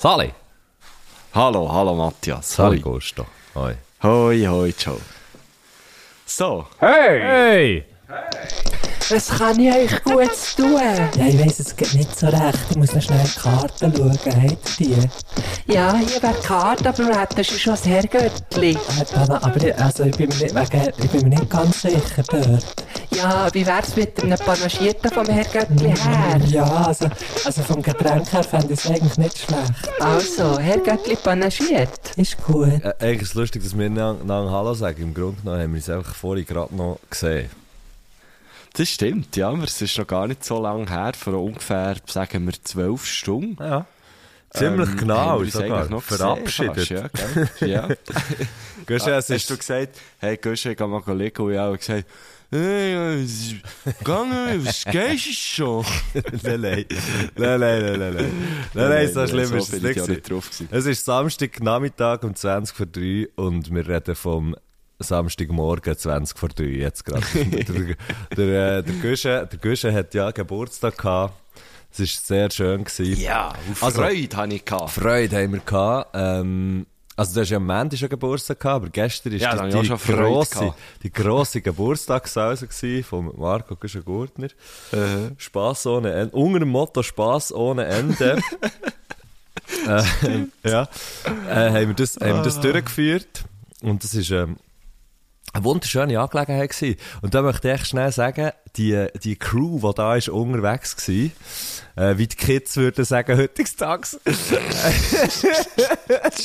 Sali. Hallo, hallo Matthias. Sali Gusto. Hoi. Hoi, hoi, ciao. So. Hey! Was kann ich euch gut tun? Ja, ich weiss, es geht nicht so recht. Ich muss noch schnell die Karten schauen. Habt ihr die? Ja, hier wäre die Karte, aber wir hätten schon das Herrgöttli. Aber ich, also, ich, bin mir nicht, wegen, ich bin mir nicht ganz sicher dort. Ja, wie wär's mit einem Panagierten vom Herrgöttli her? Ja, also, also vom Getränk her fände ich es eigentlich nicht schlecht. Also, Herrgöttli panagiert. Ist gut. Äh, eigentlich ist es lustig, dass wir einander Hallo sagen. Im Grunde genommen haben wir uns einfach vorhin gerade noch gesehen. Das stimmt, ja. Es ist noch gar nicht so lange her, vor ungefähr, sagen wir, zwölf Stunden. Ja. Ziemlich ähm, genau, sogar. Noch verabschiedet. Gesehen, hast, ja, ja. Gösche, ah, hast du gesagt, hey Gösche, geh mal liegen, und ich habe gesagt, hey, äh, gegangen, was gehst du schon? nein, nein, nein, nein, nein, nein, nein, so schlimm ist es nicht. Es ist Samstagnachmittag um 20.03 Uhr und wir reden vom Samstagmorgen 20 vor 3 jetzt gerade. der, der, äh, der, Guschen, der Guschen hat ja Geburtstag gehabt. Es war sehr schön. Gewesen. Ja, Also- Freude hatte ich gehabt. Freude haben wir gehabt. Ähm, also du hast ja am Montag schon Geburtstag gehabt, aber gestern ist Ja, die, die, grosse, die grosse Geburtstagssause von Marco Guschen-Gurtner. Äh, Spass ohne Ende. Unter dem Motto Spass ohne Ende. äh, ja. Äh, haben wir das, haben wir das durchgeführt. Und das ist, ähm, eine wunderschöne Angelegenheit gewesen. Und da möchte ich echt schnell sagen, die, die Crew, die da ist, unterwegs war, äh, wie die Kids würden sagen,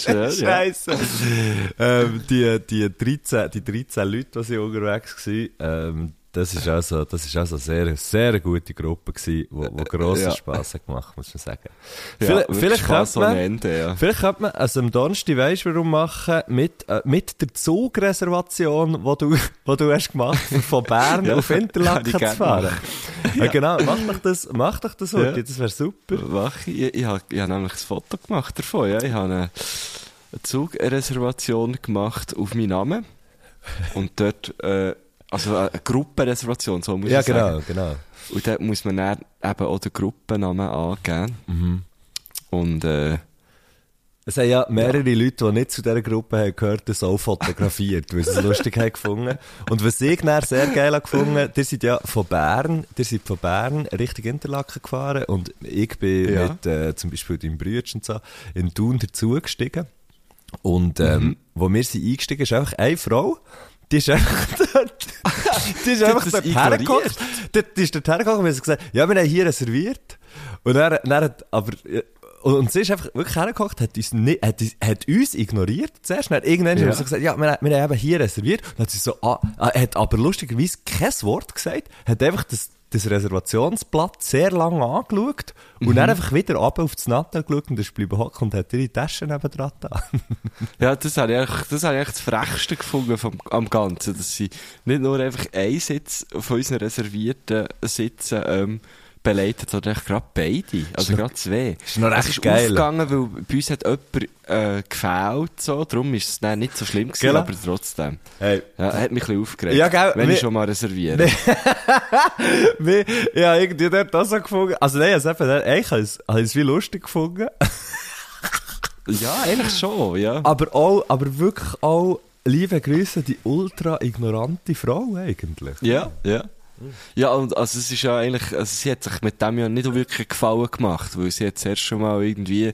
ja. Scheiße. ähm, die, die 13, die 13 Leute, die sind unterwegs waren, ähm, das ist also, das ist also sehr, sehr gute Gruppe gewesen, wo, wo grossen Ja. Spass hat gemacht, muss man sagen. Ja, vielleicht, vielleicht Spass man, Ende, ja. Vielleicht könnte man also am Donnerstag, weisst du warum machen, mit, äh, mit der Zugreservation, die du, wo du hast gemacht von Bern Ja, auf Interlaken zu fahren. Ja. genau, mach doch das, mach doch das heute, das wäre super. Mach ich, ich, ich habe hab nämlich ein Foto gemacht davon, ja. Ich habe eine, eine Zugreservation gemacht auf meinen Namen. Und dort, äh, also eine Gruppenreservation, so muss Ja, ich sagen. genau, genau. Und dort muss man dann eben auch den Gruppennamen angeben. Mhm. Und, äh, Es haben ja mehrere Leute, die nicht zu dieser Gruppe haben gehört, das auch fotografiert, weil sie es lustig haben gefunden. Und was ich dann sehr geil habe gefunden, ihr seid ja von Bern, ihr seid von Bern Richtung Interlaken gefahren und ich bin Ja. mit äh, zum Beispiel deinem Bruder und so in Thun dazugestiegen. Und ähm, Mhm. wo wir sind eingestiegen, ist einfach eine Frau, die ist einfach dort, die ist einfach dort hergekommen. Die, ist dort hergekommen und haben gesagt, ja, wir haben hier reserviert. Und dann, dann hat, aber, und, und sie ist einfach wirklich hergekommen, hat uns, nicht, hat, hat uns ignoriert zuerst. Dann hat irgendwann Ja. ja. so gesagt, ja, wir, wir haben eben hier reserviert. Und hat sie so, ah, ah, hat aber lustigerweise kein Wort gesagt, hat einfach das, das Reservationsblatt sehr lange angeschaut und Mhm. dann einfach wieder runter auf das Nattel geschaut und ist geblieben hocken und hat ihre Tasche neben dran da. ja, das habe ich eigentlich, das habe ich das Frechste gefunden vom, am Ganzen, dass sie nicht nur einfach einen Sitz von unseren reservierten Sitzen, ähm, beleidigt, sondern gerade beide. Also gerade zwei. ist noch recht ist geil. aufgegangen, weil bei uns hat jemand, äh, gefällt, so. Darum ist es dann nicht so schlimm gewesen, Gell? aber trotzdem. Hey, Ja, hat mich ein bisschen aufgeregt. Ja, gell, Wenn wir- ich schon mal reserviere. Wie, ja, irgendwie dort das so gefunden. Also nein, also eben, habe ich es- habe es wie lustig gefunden. Ja, eigentlich schon, ja. Aber auch, aber wirklich auch, liebe Grüße, die ultra ignorante Frau eigentlich. Ja, ja. Ja, und also es ist ja eigentlich, also sie hat sich mit dem ja nicht wirklich Gefallen gemacht, weil sie hat zuerst schon mal irgendwie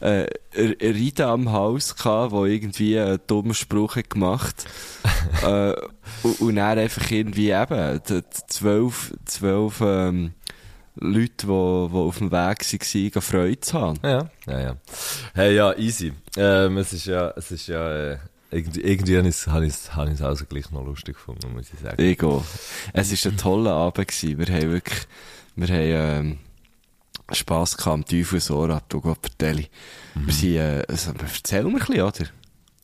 äh, Ride am Haus gehabt, wo irgendwie einen dummen Spruch hat gemacht äh, und, und dann einfach irgendwie eben zwölf, zwölf ähm, Leute, die, die auf dem Weg waren, Freude zu haben. Ja, ja, ja. Hey, ja, easy. Ähm, es ist ja, es ist ja, äh, irgendwie, irgendwie habe ich es, es also gleich noch lustig gefunden, muss ich sagen. Ego. Es war ein toller Abend. Gewesen. Wir haben wirklich, wir haben, ähm, Spass gehabt am Teufelsora, du Gott vertelle. Wir sind, äh, also, erzähl mir ein bisschen, oder?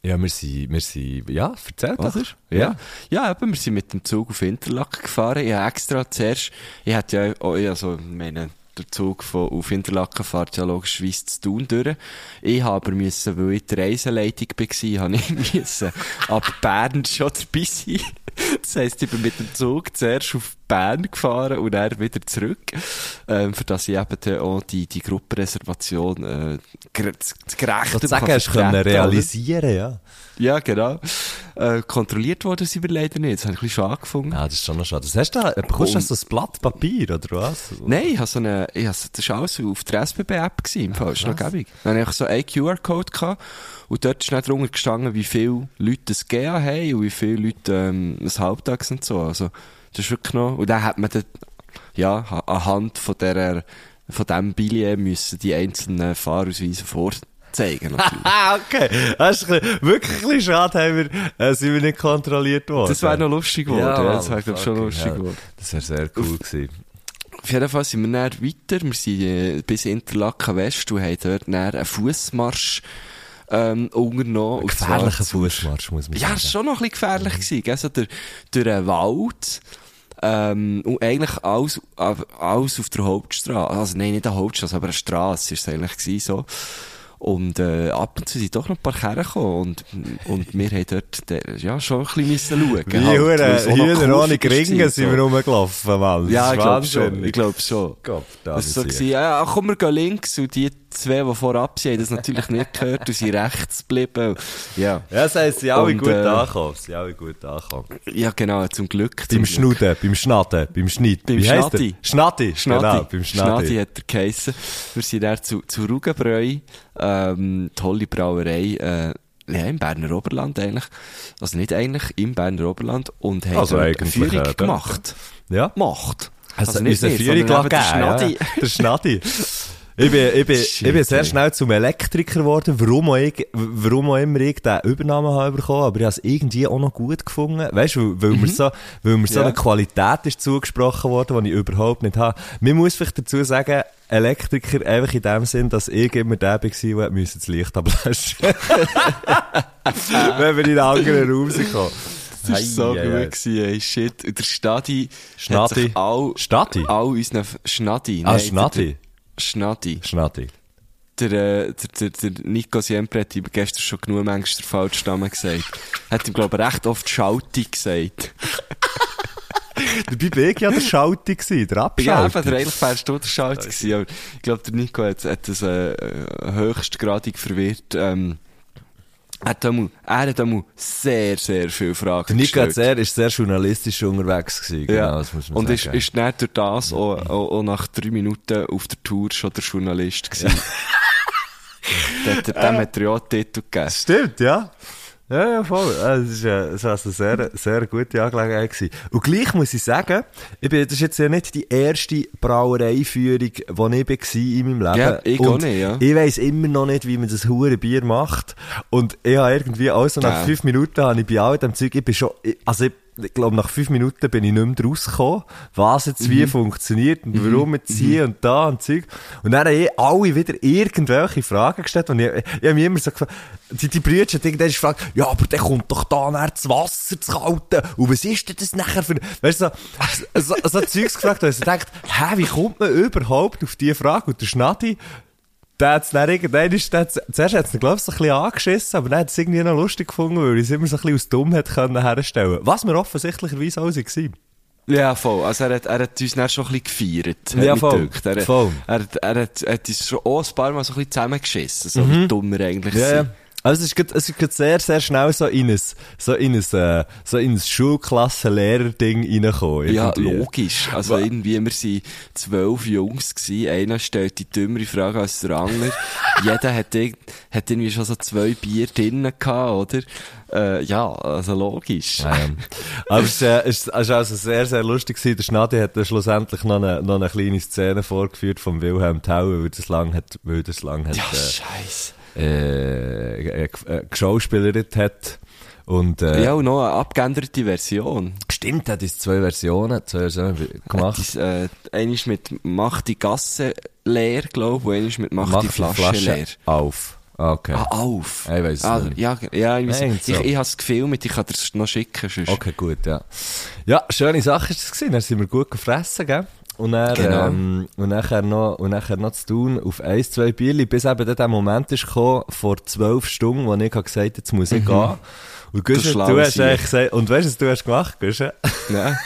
Ja, wir sind, wir sind, ja, erzähl doch. Oder? Ja. Ja, eben, wir sind mit dem Zug auf Interlaken gefahren. Ich habe extra zuerst, ich hätte ja, oh, also, meine, der Zug von, auf Interlaken fährt ja logischerweise zu tun durch. Ich habe aber müssen, weil ich die Reiseleitung war, habe ich müssen ab Bern schon dabei sein. Das heisst, ich bin mit dem Zug zuerst auf Bern gefahren und dann wieder zurück, ähm, für dass ich eben auch die, die Gruppenreservation äh, gerecht sagen, hast können realisieren, ja. Ja, genau. Äh, kontrolliert worden sind wir leider nicht. Das habe ich ein bisschen schade gefunden. Ja, das ist schon noch schade. Das hast du da, bekommst du so ein Blatt Papier, oder was? Nein, ich habe so eine, ich habe, das war alles auf der SBB-App gewesen, im Fall. Das ist noch gäbig. Dann hatte ich so einen QR-Code gehabt. Und dort ist nicht drunter gestanden, wie viele Leute das GA haben und wie viele Leute, ähm, das Halbtags und so. Also, das ist wirklich noch, und dann hat man dann, ja, anhand von der, von dem Billett müssen die einzelnen Fahrausweise vor, zeigen. okay. Das ist wirklich ein bisschen schade, haben wir, äh, sind wir nicht kontrolliert worden. Das wäre noch lustig geworden. Ja, ja das wäre, schon lustig ja, geworden. Das wäre sehr cool auf, gewesen. Auf jeden Fall sind wir dann weiter. Wir sind äh, bis Interlaken West und haben dort dann einen Fußmarsch ähm, unternommen. Ein gefährlicher Fußmarsch, muss man sagen. Ja, es war schon noch ein bisschen gefährlich mhm. gewesen. Also durch, durch einen Wald. Ähm, und eigentlich alles, alles auf der Hauptstraße. Also nein, nicht der Hauptstraße, aber eine Straße ist es eigentlich gewesen, so. Und äh, ab und zu sind doch noch ein paar Kerren gekommen und, und wir haben dort der, ja, schon ein bisschen schauen Wie halt, Hühner ohne Gringen sind wir rumgelaufen, Mann. Ja, ich glaube schon. Ich glaube schon. Gott, das ist so gewesen, ja, komm, wir gehen links und die zwei, die vorab sind, haben das natürlich nicht gehört und sind rechts geblieben. Ja. Ja, das heisst, sie alle und, gut äh, angekommen. Sie alle gut angekommen. Ja, genau, zum Glück. Beim Schnuden, beim Schnaden, beim Schnitt. Beim Schnatti. Schnatti. Schnatti. Genau, beim Schnatti. Schnatti hat er geheissen. Wir sind dann zu, zu Rugenbräu, ähm, tolle Brauerei, äh, ja, im Berner Oberland eigentlich. Also nicht eigentlich, im Berner Oberland. Und haben also eine Führung äh, gemacht. Ja. Macht. Also, also nicht, eine Führung gegeben. Ja. Der Schnatti. Ich bin, ich bin, Shit, ich bin sehr schnell zum Elektriker geworden, warum auch, ich, warum auch immer ich den Übernahme habe bekommen, aber ich habe es irgendwie auch noch gut gefunden. Weißt du, weil, weil mhm. mir so, weil mir so ja. eine Qualität ist zugesprochen worden, die ich überhaupt nicht habe. Man muss vielleicht dazu sagen, Elektriker einfach in dem Sinn, dass ich immer der war, der das Licht ablöschen Wenn wir in einen anderen Raum sind Das war so ja, gut gewesen, ey, shit. Und der Stadi Schnatti. All, Stadi? All unseren, Schnatti. Ah, Schnatti. Schnatti. Schnatti. Der, äh, der, der, der Nico Siempre hat ihm gestern schon genug manchmal den falschen Namen gesagt. Hat ihm, glaube ich, recht oft Schalti gesagt. Dabei war ich ja der Schalti, der Abschalti. Ja, einfach, der eigentlich wärst du der Schalti gewesen. Aber ich glaube, der Nico hat, hat das äh, höchstgradig verwirrt. Ähm, hat einmal, er hat einmal sehr, sehr viele Fragen der Nico gestellt. Sehr, ist sehr journalistisch unterwegs gewesen, genau, ja. das muss man Und sagen. ist, ist nicht durch das auch, auch, auch, nach drei Minuten auf der Tour schon der Journalist gewesen. dem, dem hat er ja auch Titel gegeben. Stimmt, ja. Ja, ja, voll. Das war das war eine sehr, sehr gute Angelegenheit. Gewesen. Und gleich muss ich sagen, ich bin, das ist jetzt ja nicht die erste Brauereiführung, die ich war in meinem Leben. Ja, ich auch nicht, ja. Ich weiss immer noch nicht, wie man das hure Bier macht. Und ich habe irgendwie, also nach ja. fünf Minuten habe ich bei all dem Zeug, ich bin schon, also ich, ich glaube, nach fünf Minuten bin ich nicht mehr rausgekommen, was jetzt wie mhm. funktioniert und mhm. warum jetzt hier mhm. und da und Zeug. Und dann haben eh alle wieder irgendwelche Fragen gestellt und ich, ich, ich habe mich immer so gefragt, die, die Brüder haben irgendwann gefragt, ja, aber der kommt doch da nachher das Wasser zu kalten und was ist denn das nachher für, weißt du, so, so, so Zeugs gefragt und ich dachte, hä, wie kommt man überhaupt auf diese Frage? Und der Schnadi, der hat es dann irgendwann, ist, der, zuerst hat es glaube ich, so ein bisschen angeschissen, aber dann hat es irgendwie noch lustig gefunden, weil er es immer so ein bisschen aus Dummheit können herstellen Was wir offensichtlicherweise auch waren. Ja, voll. Also er hat, er hat uns dann schon ein bisschen gefeiert. Ja, voll. Er, voll. Er, er, er, hat, er hat uns schon auch ein paar Mal so ein bisschen zusammengeschissen, so mhm. wie dumm wir eigentlich ja, sind. Ja. Also es ist, es ist sehr, sehr schnell so in ein, so in ein, äh, so in ein Schulklassen-Lehrer-Ding reingekommen. Ja, logisch. Also Was? irgendwie, wir waren zwölf Jungs gewesen. Einer stellt die dümmere Frage als der andere. Jeder hat, hat irgendwie schon so zwei Bier drinnen gehabt, oder? Äh, ja, also logisch. Ja, ja. Aber es, äh, es, es ist also sehr, sehr lustig gewesen. Der Schnadi hat dann schlussendlich noch eine, noch eine kleine Szene vorgeführt vom Wilhelm Tau, weil das lang hat, weil das lang hat, ja, äh, scheiße äh, äh, geschauspielert hat. Und, äh, ja, und noch eine abgeänderte Version. Stimmt, hat es zwei Versionen, zwei Versionen gemacht. Ist, äh, eine ist mit Mach die Gasse leer, glaube ich, und eine ist mit Mach, Mach die Flasche, Flasche leer. Auf. Okay. Ah, auf. Ich weiss ah, nicht. Ja, ja, ich, ich, so. ich, ich habe es gefilmt, ich kann dir es noch schicken. Sonst. Okay, gut, ja. Ja, schöne Sache ist es dann sind wir gut gefressen, gell? Und dann, genau. ähm, und nachher noch, und nachher noch zu tun auf ein, zwei Bierli, bis eben der Moment ist gekommen, vor zwölf Stunden, wo ich gesagt habe, jetzt muss ich mhm. gehen. Und Güsche, du, du hast eigentlich gesagt, und weißt du, was du hast gemacht, Güsche? Nein.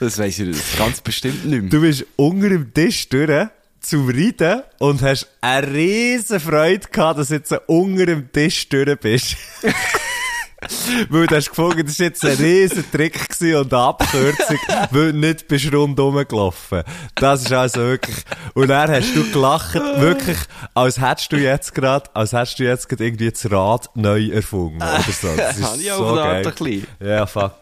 Das weiss ich ganz bestimmt nicht mehr. Du bist unter dem Tisch durch zum Reiten und hast eine riesen Freude gehabt, dass du jetzt unter dem Tisch durch bist. weil du hast gefunden, das war jetzt ein riesen Trick und eine Abkürzung, weil du nicht bist rundherum gelaufen. Das ist also wirklich, und dann hast du gelacht, wirklich, als hättest du jetzt gerade, als hättest du jetzt gerade irgendwie das Rad neu erfunden, oder so. Das ist ich auch so geil. Ja, fuck.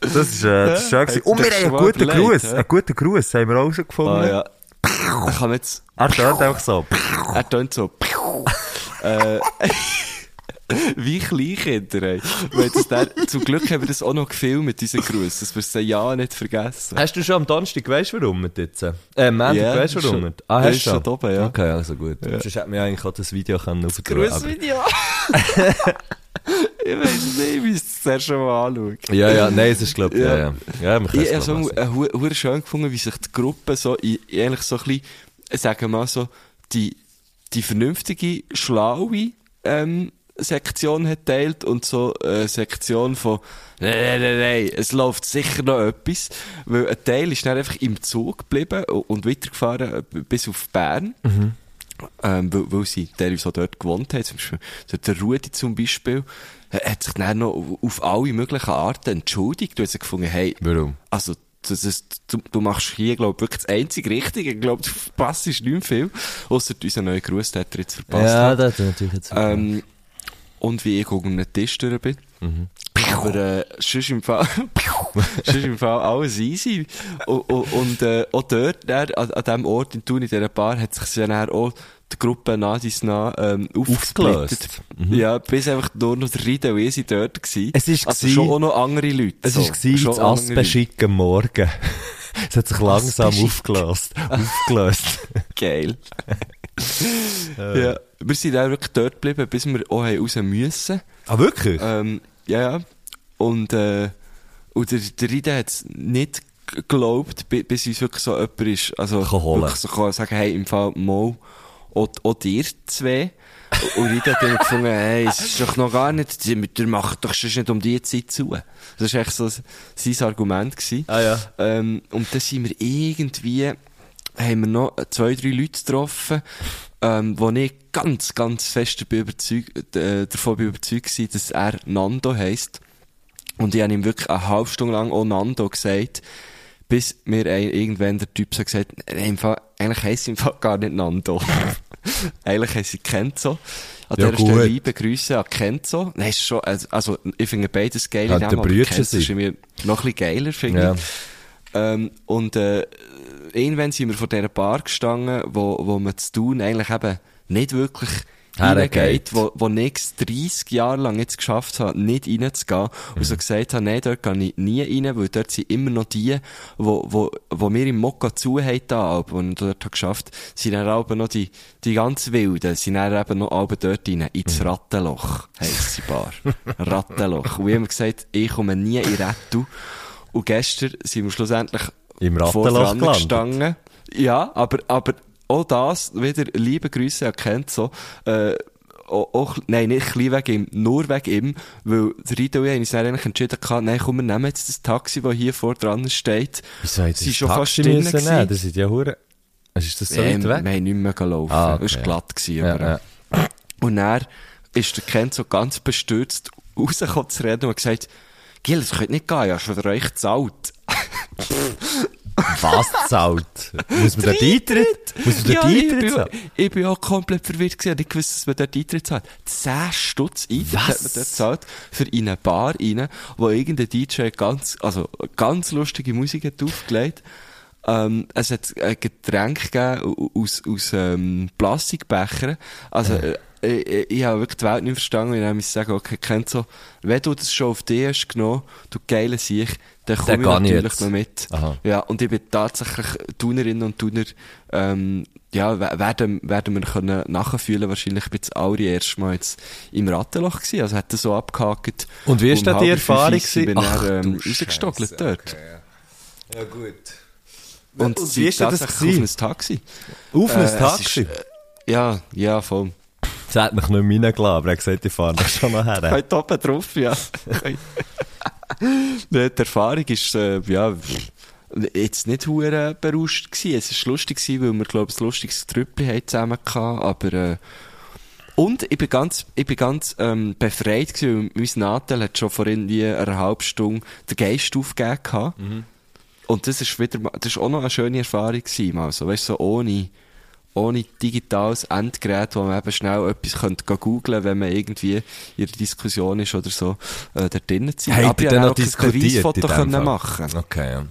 Das ist, äh, das ist schön gewesen. Und wir haben einen guten überlegt, Gruß, einen guten Gruß haben wir auch schon gefunden. Ah, ja. Ich kann jetzt, Er tönt einfach so. er tönt so, äh, wie Kleinkinder, ey. Der, zum Glück haben wir das auch noch gefilmt, diesen Gruß, dass wir es ja nicht vergessen. Hast du schon am Donnerstag, weißt du warum mit jetzt? Äh, am Montag, Ja, weißt du schon. warum? Ah, Ja, hast du schon oben, ja. Okay, also gut. Sonst hätte mir eigentlich auch das Video können Grußvideo! ich weiss nicht, wie es zuerst schon mal anschauen. Ja, ja, nein, es ist, glaub ich, ja, Ja. ja. Ja, wir können Ich habe so äh, schön gefunden, wie sich die Gruppe so, eigentlich so ein bisschen, sagen wir mal so, die, die vernünftige, schlaue, ähm, Sektion hat teilt und so eine Sektion von nein, nein, nein, nein, es läuft sicher noch etwas, weil ein Teil ist dann einfach im Zug geblieben und weitergefahren äh, bis auf Bern. Ähm, weil, weil sie teilweise auch dort gewohnt haben. Zum Beispiel, so der Rudi zum Beispiel, äh, hat sich dann noch auf alle möglichen Arten entschuldigt. Du hast gefunden, hey, Warum? also, das ist, du, du machst hier, glaube ich, wirklich das einzige Richtige. Ich glaube, du verpasst nicht viel. Ausser unseren neuen Gruß, den hat er jetzt verpasst. Ja, hat. das hat er natürlich jetzt. Ähm, und wie ich den Tisch durch bin. Aber äh, sonst im Fall, sonst im Fall alles easy. Und, und, und äh, auch dort, dann, an, an diesem Ort in Thun, in dieser Bar, hat sich dann auch die Gruppe nach dies nach ähm. Aufgelöst. Ja, bis einfach nur noch der Ride und ich sind dort gewesen. Es ist also schon auch noch andere Leute. es so. war wie Schon das. Aspenschik am Morgen. es hat sich langsam aufgelöst. aufgelöst. Geil. ja, wir sind dann wirklich dort geblieben, bis wir auch raus müssen. Ah, wirklich? Ähm, ja, ja. Und, äh, und der, der Ride hat es nicht geglaubt, bi- bis uns wirklich so jemand ist. Also, Kann holen. so kann sagen, hey, im Fall Mo, auch, auch dir zwei. Und Ride hat dann gefunden, hey, es ist doch noch gar nicht, der macht doch schon nicht um die Zeit zu. Das war echt so sein Argument gewesen. ah, ja. Ähm, und dann sind wir irgendwie, haben wir noch zwei, drei Leute getroffen, ähm, wo ich ganz, ganz fest überzeugt, äh, davon bin überzeugt war, dass er Nando heisst. Und ich habe ihm wirklich eine halbe Stunde lang auch Nando gesagt, bis mir ein, irgendwann der Typ so gesagt hat, "Nein, im Fall, eigentlich heisst er im Fall gar nicht Nando. eigentlich heisst sie Kenzo. An Ja, dieser Stelle liebe Grüße an Kenzo. Nein, ist schon, also, also, ich finde beides geile Ja, Namen, aber Kenzo ist mir noch ein bisschen geiler, finde Ja. ich. Ähm, und äh, irgendwann sind wir vor dieser Bar gestanden, wo, wo man zu tun eigentlich eben nicht wirklich reingeht, wo, wo nix 30 Jahre lang jetzt geschafft hat, nicht reinzugehen. Und so gesagt hat, nein, dort gehe ich nie rein, weil dort sind immer noch die, wo, wo, wo mir im Mokka zu haben, da, aber, und dort hat geschafft, sind dann aber noch die, die ganz Wilden, sind dann eben noch alle dort rein, ins Rattenloch, heisst die Bar. Rattenloch. Und ich habe gesagt, ich komme nie in Rettu. Und gestern sind wir schlussendlich Im Rattenloch gelandet. Ja, aber, aber auch das, wieder liebe Grüße an Kenzo, äh, auch, auch, nein, nicht klein wegen ihm, nur wegen ihm, weil der Rito und ich haben uns dann eigentlich entschieden, gehabt, nein, komm, wir nehmen jetzt das Taxi, das hier vor dran steht. Wieso hat Sie das schon Taxi müssen nehmen? Das sind ja hure... Ist das so Ähm, weit weg? Haben nicht mehr gelaufen. Ah, okay, Es war glatt. Gewesen, Ja, überall. ja. Und dann ist der Kenzo ganz bestürzt rausgekommen zu reden und hat gesagt, Gil, das könnte nicht gehen, habe schon für euch gezahlt. Was zahlt? Muss man dort Eintritt? Muss man dort Ja, ich Eintritt bin, zahlen? ich bin auch komplett verwirrt gewesen. Ich gewusst, dass man dort Eintritt zahlt. 10 Stutz Eintritt hat man dort gezahlt für in eine Bar rein, wo irgendein DJ ganz, also ganz lustige Musik hat aufgelegt. Ähm, es hat ein Getränk gegeben aus, aus ähm, Plastikbechern. Also, äh, ich, ich habe wirklich die Welt nicht verstanden. Und ich sagen, okay, kennt so, wenn du das schon auf dich hast genommen, du geile Sieg, dann komme ich natürlich jetzt. noch mit. Aha. Ja, und ich bin tatsächlich Tunerinnen und Tuner, ähm, ja, we- werden, werden wir können nachfühlen, wahrscheinlich bin ich das allererste Mal jetzt im Rattenloch gewesen, also hat er so abgehakt. Und wie ist Um da die Erfahrung gewesen? ich Ach, dann, ähm, rausgestockelt Scheisse, dort. Ja, gut. Und, Und wie ist denn das auf ein Taxi. Auf ein Äh, Taxi? ist, äh, ja, ja, voll. Das hat mich nicht mehr reingelassen, aber er hat gesagt, ich fahre noch schon noch her. Heute oben drauf, ja. Die Erfahrung ist, äh, ja, jetzt nicht hure berauscht gewesen. Es ist lustig gewesen, weil wir, glaube ich, ein lustiges Trüppli zusammen hatten, aber, äh, und ich bin ganz, ich bin ganz, ähm, befreit gewesen, weil mein Nadel hat schon vor irgendwie einer halben Stunde den Geist aufgegeben. Mhm. Und das ist wieder, das ist auch noch eine schöne Erfahrung gewesen, mal so, weißt du, so ohne, ohne digitales Endgerät, wo man eben schnell etwas könnte googlen wenn man irgendwie in der Diskussion ist oder so, äh, da drinnen zu sein. Hey, Aber ich noch auch diskutiert Beweisfoto können machen. Okay, ja.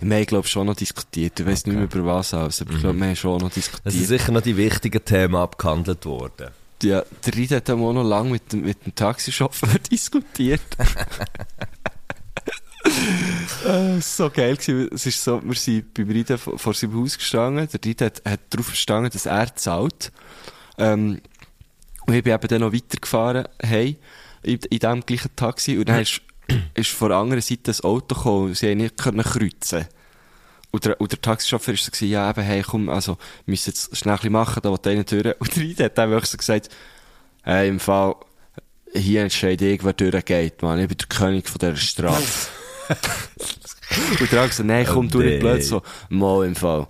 Wir haben, glaube ich, schon noch diskutiert. Ich weiss nicht mehr über was alles, aber ich glaube, wir haben schon noch Es sind diskutiert. sicher noch die wichtigen Themen abgehandelt worden. Ja, der Ried hat auch noch lange mit dem, mit dem Taxichauffeur diskutiert. äh, so geil gewesen. Es ist so, wir sind beim Rieden vor, seinem Haus gestanden. Der Ried hat, hat darauf verstanden, dass er zahlt. Ähm, und ich bin eben dann noch weitergefahren, hey, in, in dem gleichen Taxi. Und dann ist, ist von der anderen Seite ein Auto gekommen und sie haben nicht können kreuzen und der, und der Taxichauffeur war so, ja, eben, hey, komm, also, wir müssen jetzt schnell ein machen, da will einer durch. Und der Ried hat dann wirklich so gesagt, hey, im Fall, hier entscheide ich, wer durchgeht, man. Ich bin der König von dieser Straße. und der hat gesagt, nein, komm, du nicht blöd, so, mal im Fall.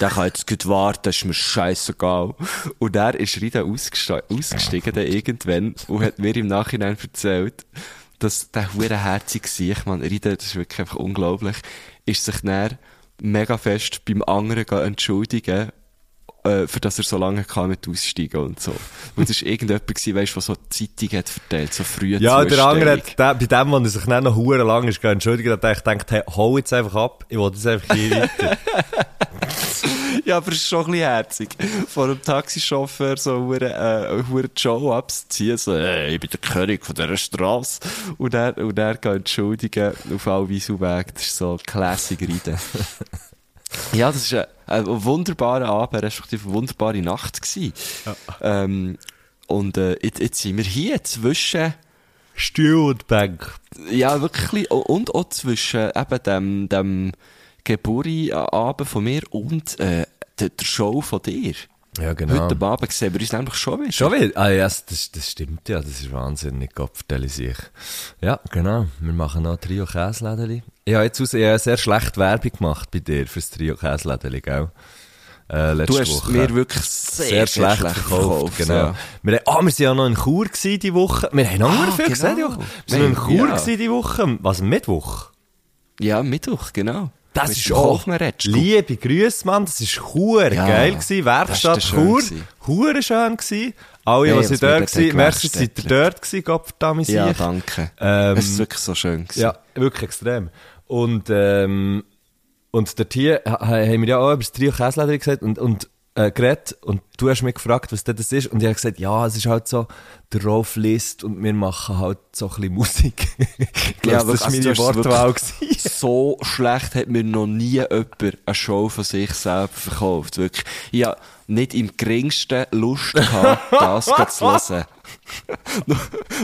Der kann jetzt gut warten, das ist mir scheißegal. Und er ist Rida ausgestiegen, dann irgendwann und hat mir im Nachhinein erzählt, dass der hure herzig sich, man, Rida, das ist wirklich einfach unglaublich, ist sich dann mega fest beim anderen entschuldigen, äh, für das er so lange kam mit aussteigen und so. Und das war irgendjemand gewesen, weißt, der so Zeitung hat verteilt, so früh Ja, der andere hat, der, bei dem, wo er sich dann noch hure lang ist, entschuldigt, hat er gedacht, hey, hau jetzt einfach ab, ich will jetzt einfach hier weiter. Ja, aber es ist schon ein bisschen herzig. Von einem Taxichauffeur so äh, eine hure Show abzuziehen, so, hey, ich bin der König von dieser Straße. Und er, und er geht entschuldigen auf all Wieselweg. Das ist so Classic Reiten. ja, das war ein, ein wunderbarer Abend, respektive eine wunderbare Nacht gewesen. Ähm, und, äh, jetzt, jetzt sind wir hier zwischen, Stuhl und Bank. ja, wirklich, und auch zwischen eben dem, dem Geburtsabend von mir und, äh, der, der Show von dir. Ja, genau. Heute Abend sehen wir uns nämlich schon wieder. Schon wieder? Ah, ja, das, das stimmt ja, das ist wahnsinnig, Gott vertelle sich. Ja, genau. Wir machen noch Trio Käslädeli. Ich habe jetzt aus, ich habe sehr schlecht Werbung gemacht bei dir fürs Trio Käslädeli, gell? Äh, letzte Du hast Woche. mir wirklich sehr, sehr, schlecht, verkauft, genau. ja. Wir, haben- ah, wir sind ja noch in Chur gewesen die Woche. Wir haben noch Ah, viel genau. gesehen die Woche. Wir sind in Chur ja. gewesen die Woche. Was, Mittwoch? Ja, Mittwoch, genau. Das ist auch, liebe Grüße, Mann, das ist hure Ja, geil gewesen. Werkstatt Chur, gewesen. hure schön gewesen. Alle, Hey, die was wir dort gewesen, merci, seid ihr dort gewesen, Gott verdammt Ja, danke. Ähm, es ist wirklich so schön gewesen. Ja, wirklich extrem. Und, ähm, und dort hier ha- haben wir ja auch über das Trio Käsleder gesagt und, und, äh, geredet und du hast mich gefragt, was das ist und ich habe gesagt, ja, es ist halt so der Rolf List und wir machen halt so ein bisschen Musik. ich glaube, Ja, das war meine Wortwahl. so schlecht hat mir noch nie jemand eine Show von sich selber verkauft. Wirklich. Ich habe nicht im geringsten Lust gehabt, das zu hören.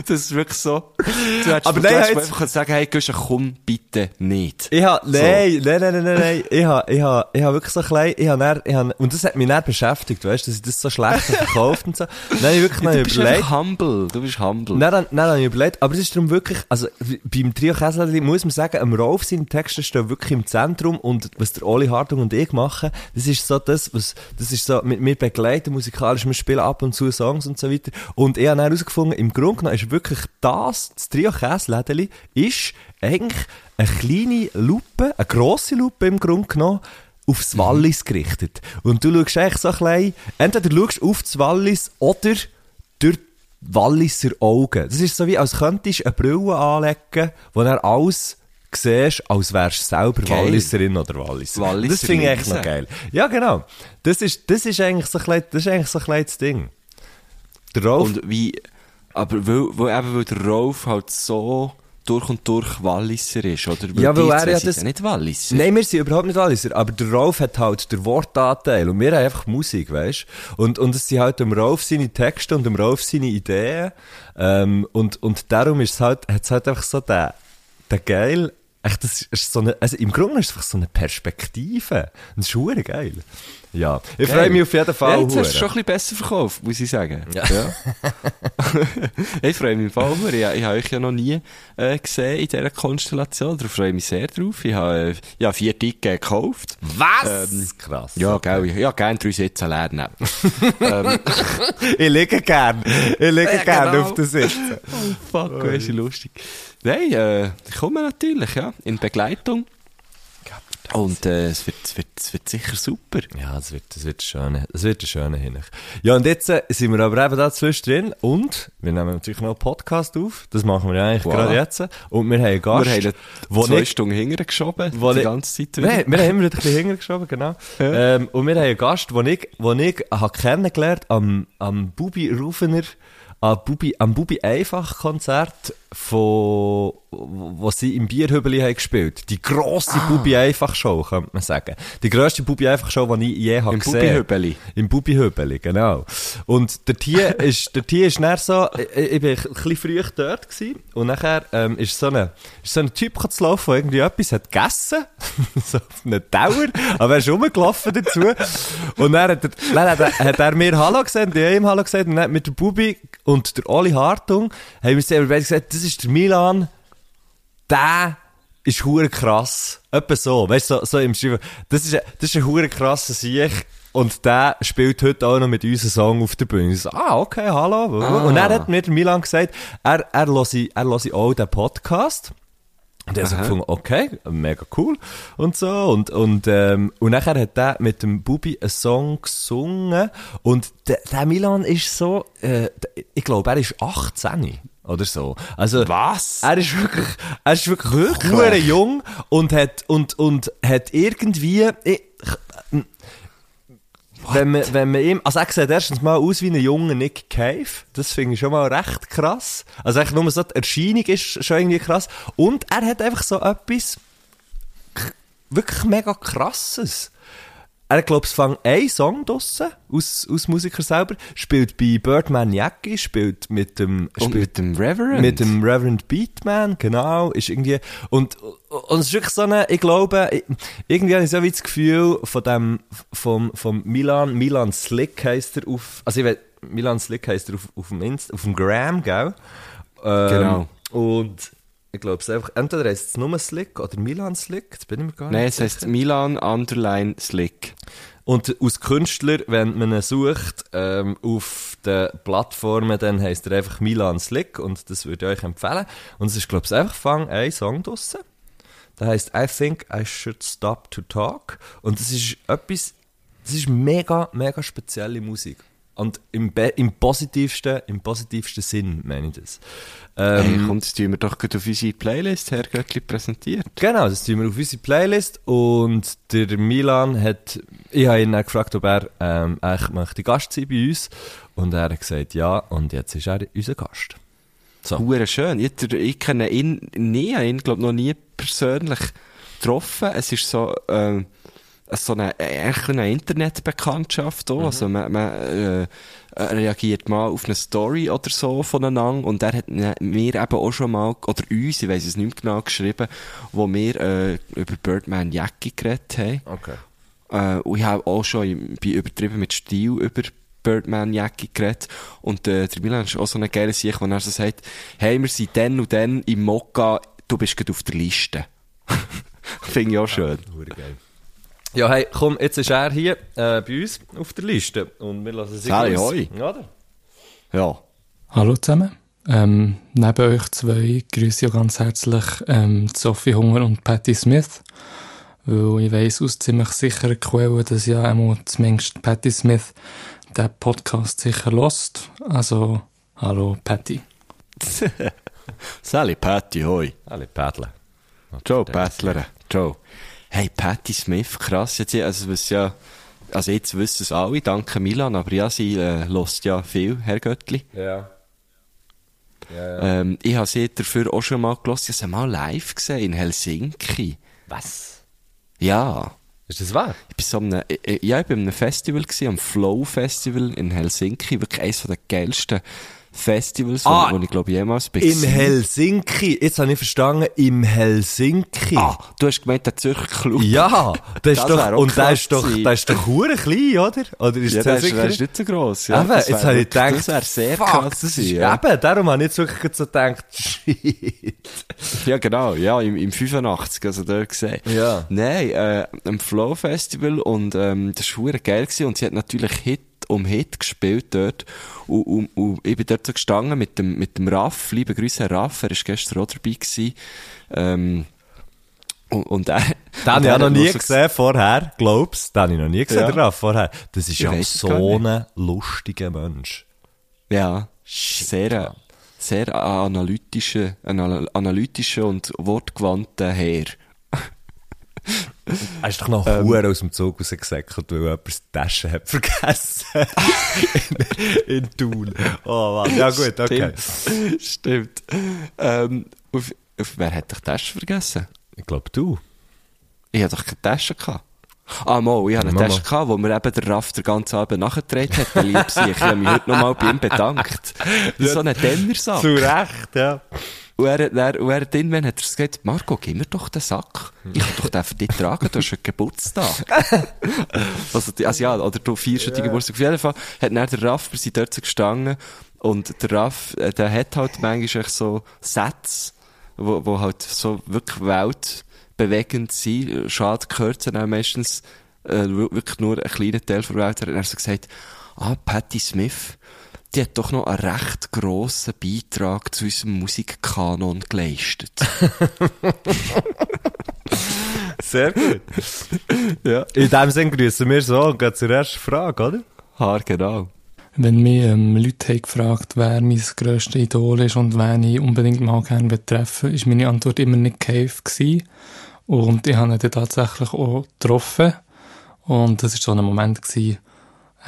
das ist wirklich so. Du hättest, Aber du nein, hättest mir jetzt- einfach sagen hey, Guschen, komm bitte nicht. Ich hab, nein, nein, nein, nein, nein, nein, ich hab, ich hab, ich hab wirklich so klein, ich hab, dann, ich hab, und das hat mich dann beschäftigt, weißt du, dass ich das so schlecht verkauft und so. Hab ich wirklich noch du bist überlegt. humble. Du bist humble. Nein, dann, dann habe ich überlegt, aber es ist darum wirklich, also beim Trio Käslerli muss man sagen, am Rolf seine Texte stehen wirklich im Zentrum und was der Oli Hartung und ich machen, das ist so das, was, das ist so, mit mir begleiten musikalisch, wir spielen ab und zu Songs und so weiter und ich habe dann herausgefunden, im Grunde genommen ist wirklich das, das Trio Käslädeli, ist eigentlich eine kleine Lupe, eine grosse Lupe im Grunde genommen, aufs Wallis gerichtet. Und du schaust eigentlich so ein bisschen, entweder schaust auf das Wallis oder durch Walliser Augen. Das ist so wie, als könntest du eine Brille anlegen, wo du alles siehst, als wärst du selber Geil. Walliserin oder Walliser. Walliser das finde ich echt noch geil. Ja, genau. Das ist, das ist eigentlich so ein klein, das ist eigentlich so ein kleines Ding. Der Rolf, Und wie, aber weil, weil, eben, weil der Rolf halt so durch und durch Walliser ist, oder? Ja, weil er ja das- nicht Walliser. Nein, wir sind überhaupt nicht Walliser, aber der Rolf hat halt den Wortanteil und wir haben einfach Musik, weißt Und, und es sind halt dem Rolf seine Texte und dem Rolf seine Ideen. Ähm, und, und darum ist es halt, hat es halt einfach so den, den geil, echt, das ist so eine, also im Grunde ist es einfach so eine Perspektive. Und das ist verdammt geil. Ja, ich freue mich auf jeden Fall. Ja, jetzt hast du hure. schon ein bisschen besser verkauft, muss ich sagen. Ja. ich freue mich im Fall hure. Ich, ich habe euch ja noch nie äh, gesehen in dieser Konstellation. Da freue ich mich sehr drauf. Ich habe äh, ja, vier Tickets gekauft. Was? Ähm, Krass. Ja, gell, ich, ja, gerne drei Sitze lernen. Ich liege gern. Ich liege Ja, gern genau. auf der Sitze. Oh, fuck, das ist lustig. Nein, äh, ich komme natürlich, ja, in Begleitung. Und äh, es, wird, es, wird, es wird sicher super. Ja, das wird, das wird schön, das wird schöner Hinweis. Ja, und jetzt äh, sind wir aber eben da zwischendrin und wir nehmen natürlich noch einen Podcast auf. Das machen wir ja eigentlich Voilà. gerade jetzt. Und wir haben einen Gast, Wir haben wo zwei nicht, Stunden hinterher geschoben, wo die ganze Zeit. Nein, wir haben immer ein bisschen hingeschoben, genau. Ja. Ähm, und wir haben einen Gast, den ich, den ich habe kennengelernt am, am Bubi Rufener, am Bubi, am Bubi Einfach Konzert von, wo sie im Bierhübeli haben gespielt. Die grosse Ah. Bubi Einfach Show, könnte man sagen. Die grösste Bubi Einfach Show, die ich je habe Im gesehen. Bubi-Hübeli. Im Bubi-Hübeli, genau. Und der Tier ist, der Tier ist dann so, ich, ich bin ein bisschen früh dort gewesen, und nachher, ähm, ist so ein, ist so ein Typ zu laufen, der irgendwie etwas hat gegessen, so auf einer Dauer, aber er ist rumgelaufen dazu, und dann hat er, dann hat er, hat er mir Hallo gesagt, die haben ihm Hallo gesagt, und dann mit der Bubi und der Oli Hartung, haben wir selber gesagt, das ist der Milan, der ist hure krass. Etwa so, weißt du, so, so im Schreiben. Das ist, ein- das ist ein hure krasser Sieg. Und der spielt heute auch noch mit uns einen Song auf der Bühne. So, ah, okay, hallo. Und er hat mir Milan gesagt, er, er höre er höre auch den Podcast. Und er hat so gefunden, okay, mega cool. Und so. Und, und, ähm, und nachher hat er mit dem Bubi einen Song gesungen. Und der, der Milan ist so, äh, ich glaube, er ist 18 oder so. Also, Was? er ist wirklich, er ist wirklich, Wirklich? jung und hat, und, und hat irgendwie, ich, wenn man, wenn man ihm, also er sieht erstens mal aus wie ein junger Nick Cave. Das finde ich schon mal recht krass. Also eigentlich nur so die Erscheinung ist schon irgendwie krass. Und er hat einfach so etwas wirklich mega krasses. Er hat, glaub ich, fängt einen Song draussen, aus, aus Musiker selber, spielt bei Birdman Jackie, spielt mit dem, Und spielt mit dem Reverend. mit dem Reverend Beatman, genau, ist irgendwie, und, und es ist wirklich so eine, ich glaube, irgendwie habe ich so wie das Gefühl von dem, vom, vom Milan, Milan Slick heisst er auf, also ich weiß, Milan Slick heisst er auf, auf dem Inst, auf dem Gram, gell? Ähm, Genau. Und ich glaube, es einfach, entweder heisst es nur Slick oder Milan Slick, jetzt bin ich mir gar Nein, nicht es heisst Milan Underline Slick. und als Künstler, wenn man ihn sucht, ähm, auf den Plattformen, dann heisst er einfach Milan Slick und das würde ich euch empfehlen. Und es ist, glaube ich, einfach fang ein Song draussen. Der heisst I Think I Should Stop to Talk. Und das ist etwas, das ist mega, mega spezielle Musik. Und im, im positivsten, im positivsten Sinn meine ich das. Ähm, Hey, kommt, das tun wir doch gerade auf unsere Playlist, Herr Göttli, präsentiert. Genau, das tun wir auf unsere Playlist und der Milan hat, ich habe ihn dann gefragt, ob er ähm, eigentlich möchte Gast sein bei uns und er hat gesagt ja und jetzt ist er unser Gast. So. Hure schön. Ich, ich kenne ihn nie, ich glaube noch nie persönlich getroffen. Es ist so, ähm, so eine, eine Internetbekanntschaft auch. Also man, man äh, reagiert mal auf eine Story oder so voneinander und er hat ne- mir eben auch schon mal, oder uns, ich weiss es nicht genau, geschrieben, wo wir äh, über Birdman Jackie geredet haben. Okay. Äh, und ich habe auch schon bei übertrieben mit Stil über Birdman Jackie geredet. Und äh, der Milan ist auch so eine geile Sicht, wo er so sagt, hey, wir sind dann und dann im Mokka, du bist gerade auf der Liste. Finde ich auch schön. Ja, hey, komm, jetzt ist er hier äh, bei uns auf der Liste und wir lassen sich Sali, hoi. Oder? Ja. Hallo zusammen. Ähm, neben euch zwei grüße ich ganz herzlich ähm, Sophie Hunger und Patty Smith. Weil ich weiss aus ziemlich sicherer Quelle, dass ja einmal zumindest Patty Smith den Podcast sicher lost. Also, hallo Patty. Sally, Patty, hoi. Alle Pädle. Ciao, Bettler. Ciao. Hey, Patty Smith, krass. Jetzt, also, was ja, also jetzt wissen es alle, danke Milan, aber ja, sie äh, lost ja viel, Herr Göttli. Ja. Ja, ja. Ähm, ich habe sie dafür auch schon mal gelost. Ich habe sie mal live gesehen in Helsinki. Was? Ja. Ist das wahr? Ich bin so einem, äh, äh, ja, ich bin an einem Festival gewesen, am Flow Festival in Helsinki. Wirklich eines der geilsten Festivals, Ah, wo, wo ich glaube jemals bin. In Helsinki. Jetzt habe ich verstanden, im Helsinki. Ah, du hast gemeint, der Zürcher Club. Ja, das ist Das doch, und der ist doch, der ist doch hure klein, oder? Oder ist Ja, das der ist, der ist nicht so gross. Ja, Eben, Das jetzt habe ich gedacht, Das wäre sehr fuck, krass das ist, ja. Eben, darum habe ich jetzt wirklich so gedacht, shit. Ja, genau, ja, im, im 85, also dort gesehen. Ja. Nein, äh, am Flow Festival und ähm, das war verdammt geil gewesen und sie hat natürlich Hit um Hit gespielt dort und, und, und ich bin dort so gestanden mit dem, mit dem Raff, liebe Grüße Herr Raff, er war gestern auch dabei gewesen. Ähm, und, und er... Den habe ich noch nie gesehen vorher, glaubst Den habe ich noch nie gesehen, Ja. Raff, vorher. Das ist Ich ja so ein lustiger Mensch. Ja, sehr, sehr analytischer, analytischer und wortgewandter Herr. Er ist doch noch Ähm. ähm, aus dem Zug rausgesäckelt, weil jemand die Tasche hat vergessen. in, in Thun. Oh Mann, ja gut, okay. Stimmt. Stimmt. Ähm, auf, auf, wer hat dich die Tasche vergessen? Ich glaube du. Ich hatte doch keine Tasche gehabt. Ah, mal, ich hatte eine Tasche gehabt, wo mir eben der Raff den ganzen Abend nachgetragen hat, der lieb sich. Ich habe mich heute nochmal bei ihm bedankt. Das ist so ein Dennersack. Zu Recht, ja. Und er, dann- und er hat irgendwann hat er gesagt, Marco, gib mir doch den Sack. Ich kann doch den für dich tragen, du hast einen Geburtstag. also, also ja, oder du feierst yeah. den Geburtstag. Auf jeden Fall hat dann der Raff bei sich dort gestanden und der Raff, äh, der hat halt manchmal so Sätze, wo, wo halt so wirklich weltbewegend sind. Schade gehört dann meistens äh, wirklich nur ein kleiner Teil der Welt. Er hat dann so gesagt, ah, Patti Smith, die hat doch noch einen recht grossen Beitrag zu unserem Musikkanon geleistet. Sehr gut. ja. In dem Sinne grüßen wir so und gehen zur ersten Frage, oder? Haar, genau. Wenn mich ähm, Leute haben gefragt, wer mein grösstes Idol ist und wen ich unbedingt mal gerne betreffen ist meine Antwort immer Nick Cave gewesen. Und ich habe ihn dann tatsächlich auch getroffen. Und das war so ein Moment gewesen,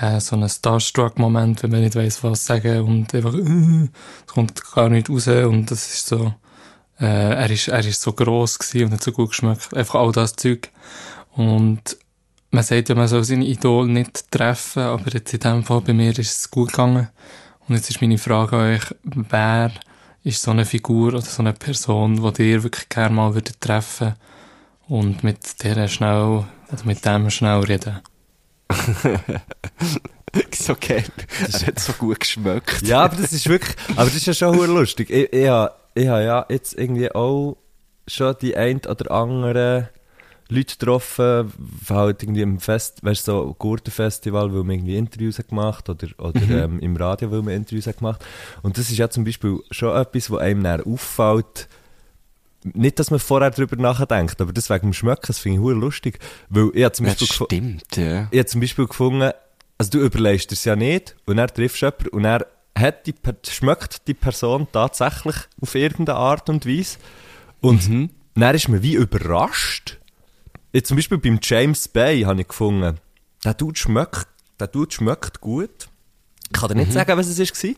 äh, so ein Starstruck-Moment, wenn man nicht weiss, was sagen und einfach, äh, es kommt gar nicht raus und das ist so, äh, er ist, er ist so gross gewesen und hat so gut geschmeckt. Einfach all das Zeug. Und man sagt ja, man soll seine Idol nicht treffen, aber jetzt in dem Fall bei mir ist es gut gegangen. Und jetzt ist meine Frage an euch, wer ist so eine Figur oder so eine Person, die ihr wirklich gerne mal würdet treffen und mit der schnell, oder mit dem schnell reden? So geil. Er hat so gut geschmeckt. Ja, aber das ist wirklich, aber das ist ja schon lustig. Ich, ich habe ich ha ja jetzt irgendwie auch schon die ein oder andere Leute getroffen, halt irgendwie im Fest, weißt du, so Gurtenfestival, weil man irgendwie Interviews hat gemacht oder, oder ähm, im Radio, weil man Interviews hat gemacht. Und das ist ja zum Beispiel schon etwas, wo einem dann auffällt, nicht, dass man vorher darüber nachdenkt, aber das wegen dem Schmecken, das finde ich hure lustig. Weil ich habe zum Beispiel das stimmt, ja. ich habe zum Beispiel gefunden, also du überlegst es ja nicht und triffst du jemanden und er hat die, schmeckt die Person tatsächlich auf irgendeine Art und Weise und Mhm. dann ist man wie überrascht. Jetzt zum Beispiel beim James Bay habe ich gefunden, der Dude schmeckt, der Dude schmeckt gut. Ich kann dir Mhm. nicht sagen, was es war.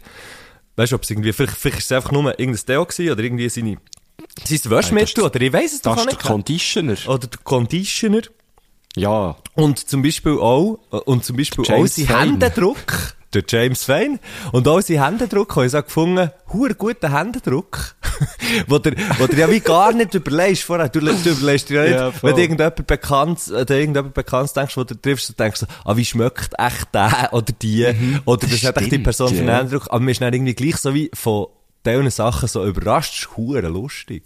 Weißt du, ob es irgendwie, vielleicht, vielleicht ist es einfach nur irgendein Deo gewesen oder irgendwie seine, sein Waschmittel oder ich weiß es doch Das auch ist der nicht. Conditioner. Oder der Conditioner. Ja. Und zum Beispiel auch, und zum Beispiel auch sein. Händedruck. Der James Fein. Und auch sein Händedruck habe ich so gefunden, huer guter Händedruck. wo der, wo der ja wie gar nicht überlegst vorher. Du, du überlegst dir ja nicht, Ja, wenn du irgendjemand bekannt, äh, du irgendjemand bekannt denkst, wo du triffst, du denkst so, ah, wie schmeckt echt der oder die? Oder das, Das hat echt die Person für einen ja. Händedruck. Aber man ist dann irgendwie gleich so wie von diesen Sachen so überrascht. Das ist huere lustig.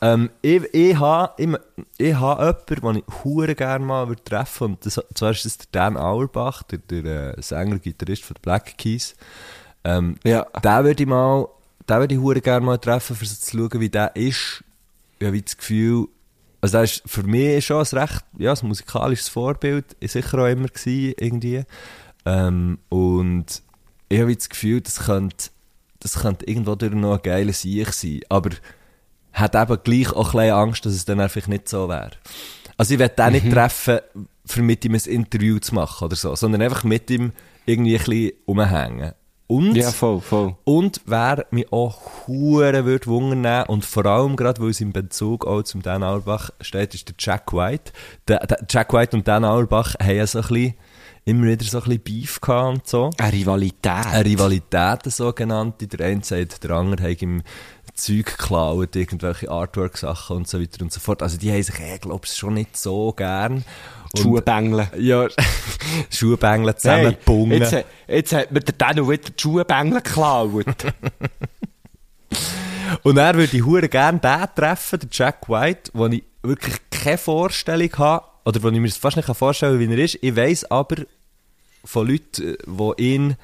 Ähm, ich, ich habe ich, ich ha jemanden, den ich hure gerne mal würde treffen und das, zwar ist das der Dan Auerbach, der, der äh, Sänger-Gitarrist von den Black Keys. Ähm, Ja. Den würde ich mal, den würde ich hure gerne mal treffen, um zu schauen, wie der ist. Ich habe wie das Gefühl, also der ist für mich schon ein recht, ja, ein musikalisches Vorbild, ist sicher auch immer gewesen, irgendwie. Ähm, und ich habe das Gefühl, das könnte, das könnte irgendwo durch noch ein geiler Sieg sein, aber hat eben gleich auch ein Angst, dass es dann einfach nicht so wäre. Also ich werde den nicht treffen, für mit ihm ein Interview zu machen oder so, sondern einfach mit ihm irgendwie ein bisschen rumhängen. Und, Ja, voll, voll. und wer mich auch hure würde wundern und vor allem gerade, weil es im Bezug auch zum Dan Auerbach steht, ist der Jack White. Der, der Jack White und Dan Auerbach haben ja so ein bisschen immer wieder so ein bisschen Beef gehabt und so. Eine Rivalität. Eine Rivalität, eine sogenannte. Der eine sagt, der andere hat ihm Zeug geklaut, irgendwelche Artwork-Sachen und so weiter und so fort. Also die haben sich, ich glaube schon nicht so gern. Schuhbängle. Ja, Schuhbängle zusammengebungen. jetzt, jetzt hat mir der Daniel wieder die Schuhbängle geklaut. Und er würde ich hure gerne den treffen, den Jack White, wo ich wirklich keine Vorstellung habe, oder wo ich mir fast nicht vorstellen kann, wie er ist. Ich weiss aber von Leuten, die ihn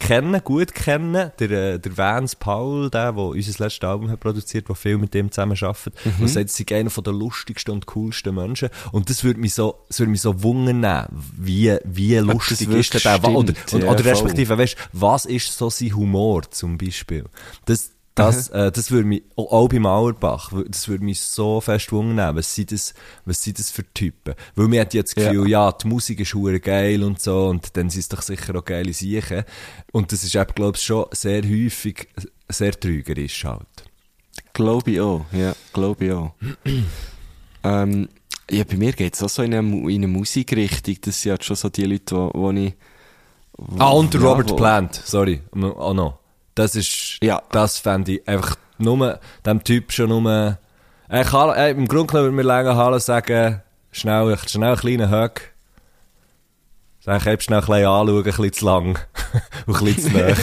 kennen, gut kennen, der, äh, der Vance Paul, der, der unser letztes Album hat produziert, der viel mit dem zusammen arbeitet, mhm. und sagt, er sei einer der lustigsten und coolsten Menschen. Und das würde mich so, das würde mich so wundern, wie, wie lustig ist der, wirklich oder, stimmt, und, ja, oder voll. respektive, weißt, was ist so sein Humor zum Beispiel? Das, das, äh, das würde mich, auch auch bei Mauerbach, das würde mich so fest wundern, was sind das, was sind das für Typen? Weil mir hat jetzt das Gefühl, ja. die Musik ist hure geil und so, und dann sind es doch sicher auch geile Siechen. Und das ist eben, glaube ich, schon sehr häufig sehr trügerisch halt. Glaube ich auch, ja, glaube ich auch. ähm, ja, bei mir geht es auch so in eine, in eine Musikrichtung. Das sind halt schon so die Leute, wo ich... Wo, Ah, und der ja, Robert wo- Plant, sorry, auch noch. Das ist, Ja. das fände ich einfach nur, dem Typ schon nur, äh, kann, äh, im Grunde genommen würde mir länger Hallo sagen, schnell, schnell einen kleinen Hug. Sag, ich schnell ein bisschen anschauen, ein bisschen zu lang. und ein bisschen zu nah.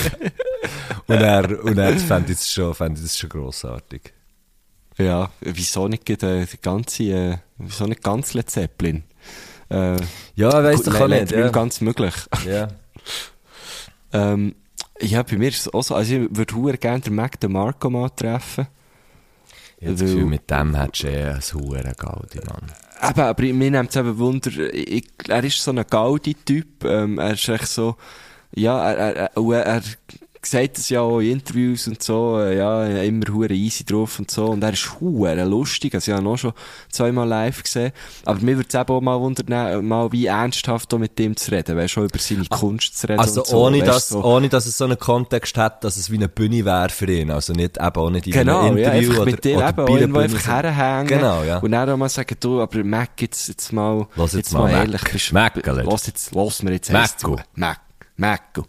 und er, und er fände ich das schon, fände ich das schon grossartig. Ja, wieso nicht die ganze, äh, wieso nicht ganz Led Zeppelin? Äh, Ja, weiss doch auch nicht, ja. ganz möglich. ja. ähm, ja, bei mir ist es auch so, also ich würde gerne den Mac DeMarco mal treffen. Ich hab das Gefühl, mit dem hättest du eh ein Huren Gaudi, Mann. Eben, aber mir nimmt es eben Wunder, ich, er ist so ein Gaudi-Typ, ähm, er ist echt so, ja, er, er, er, er sagt es ja auch in Interviews und so, äh, ja, immer hure easy drauf und so, und er ist hure lustig, also ich habe ihn auch schon zweimal live gesehen, aber mir würde es eben auch mal wundern, mal wie ernsthaft mit dem zu reden, weißt du, über seine Kunst zu reden Also so, ohne, dass, so. ohne dass es so einen Kontext hat, dass es wie eine Bühne wäre für ihn. Also nicht, eben auch nicht in Genau, einem ja, Interview einfach oder, mit dem oder eben auch irgendwo einfach herhängen. Genau, ja. Und dann auch mal sagen, du, aber Mac, jetzt, jetzt mal, Lass jetzt mal Mac. ehrlich, Mackele. lass jetzt, lass mir jetzt zu. Mac, Macco.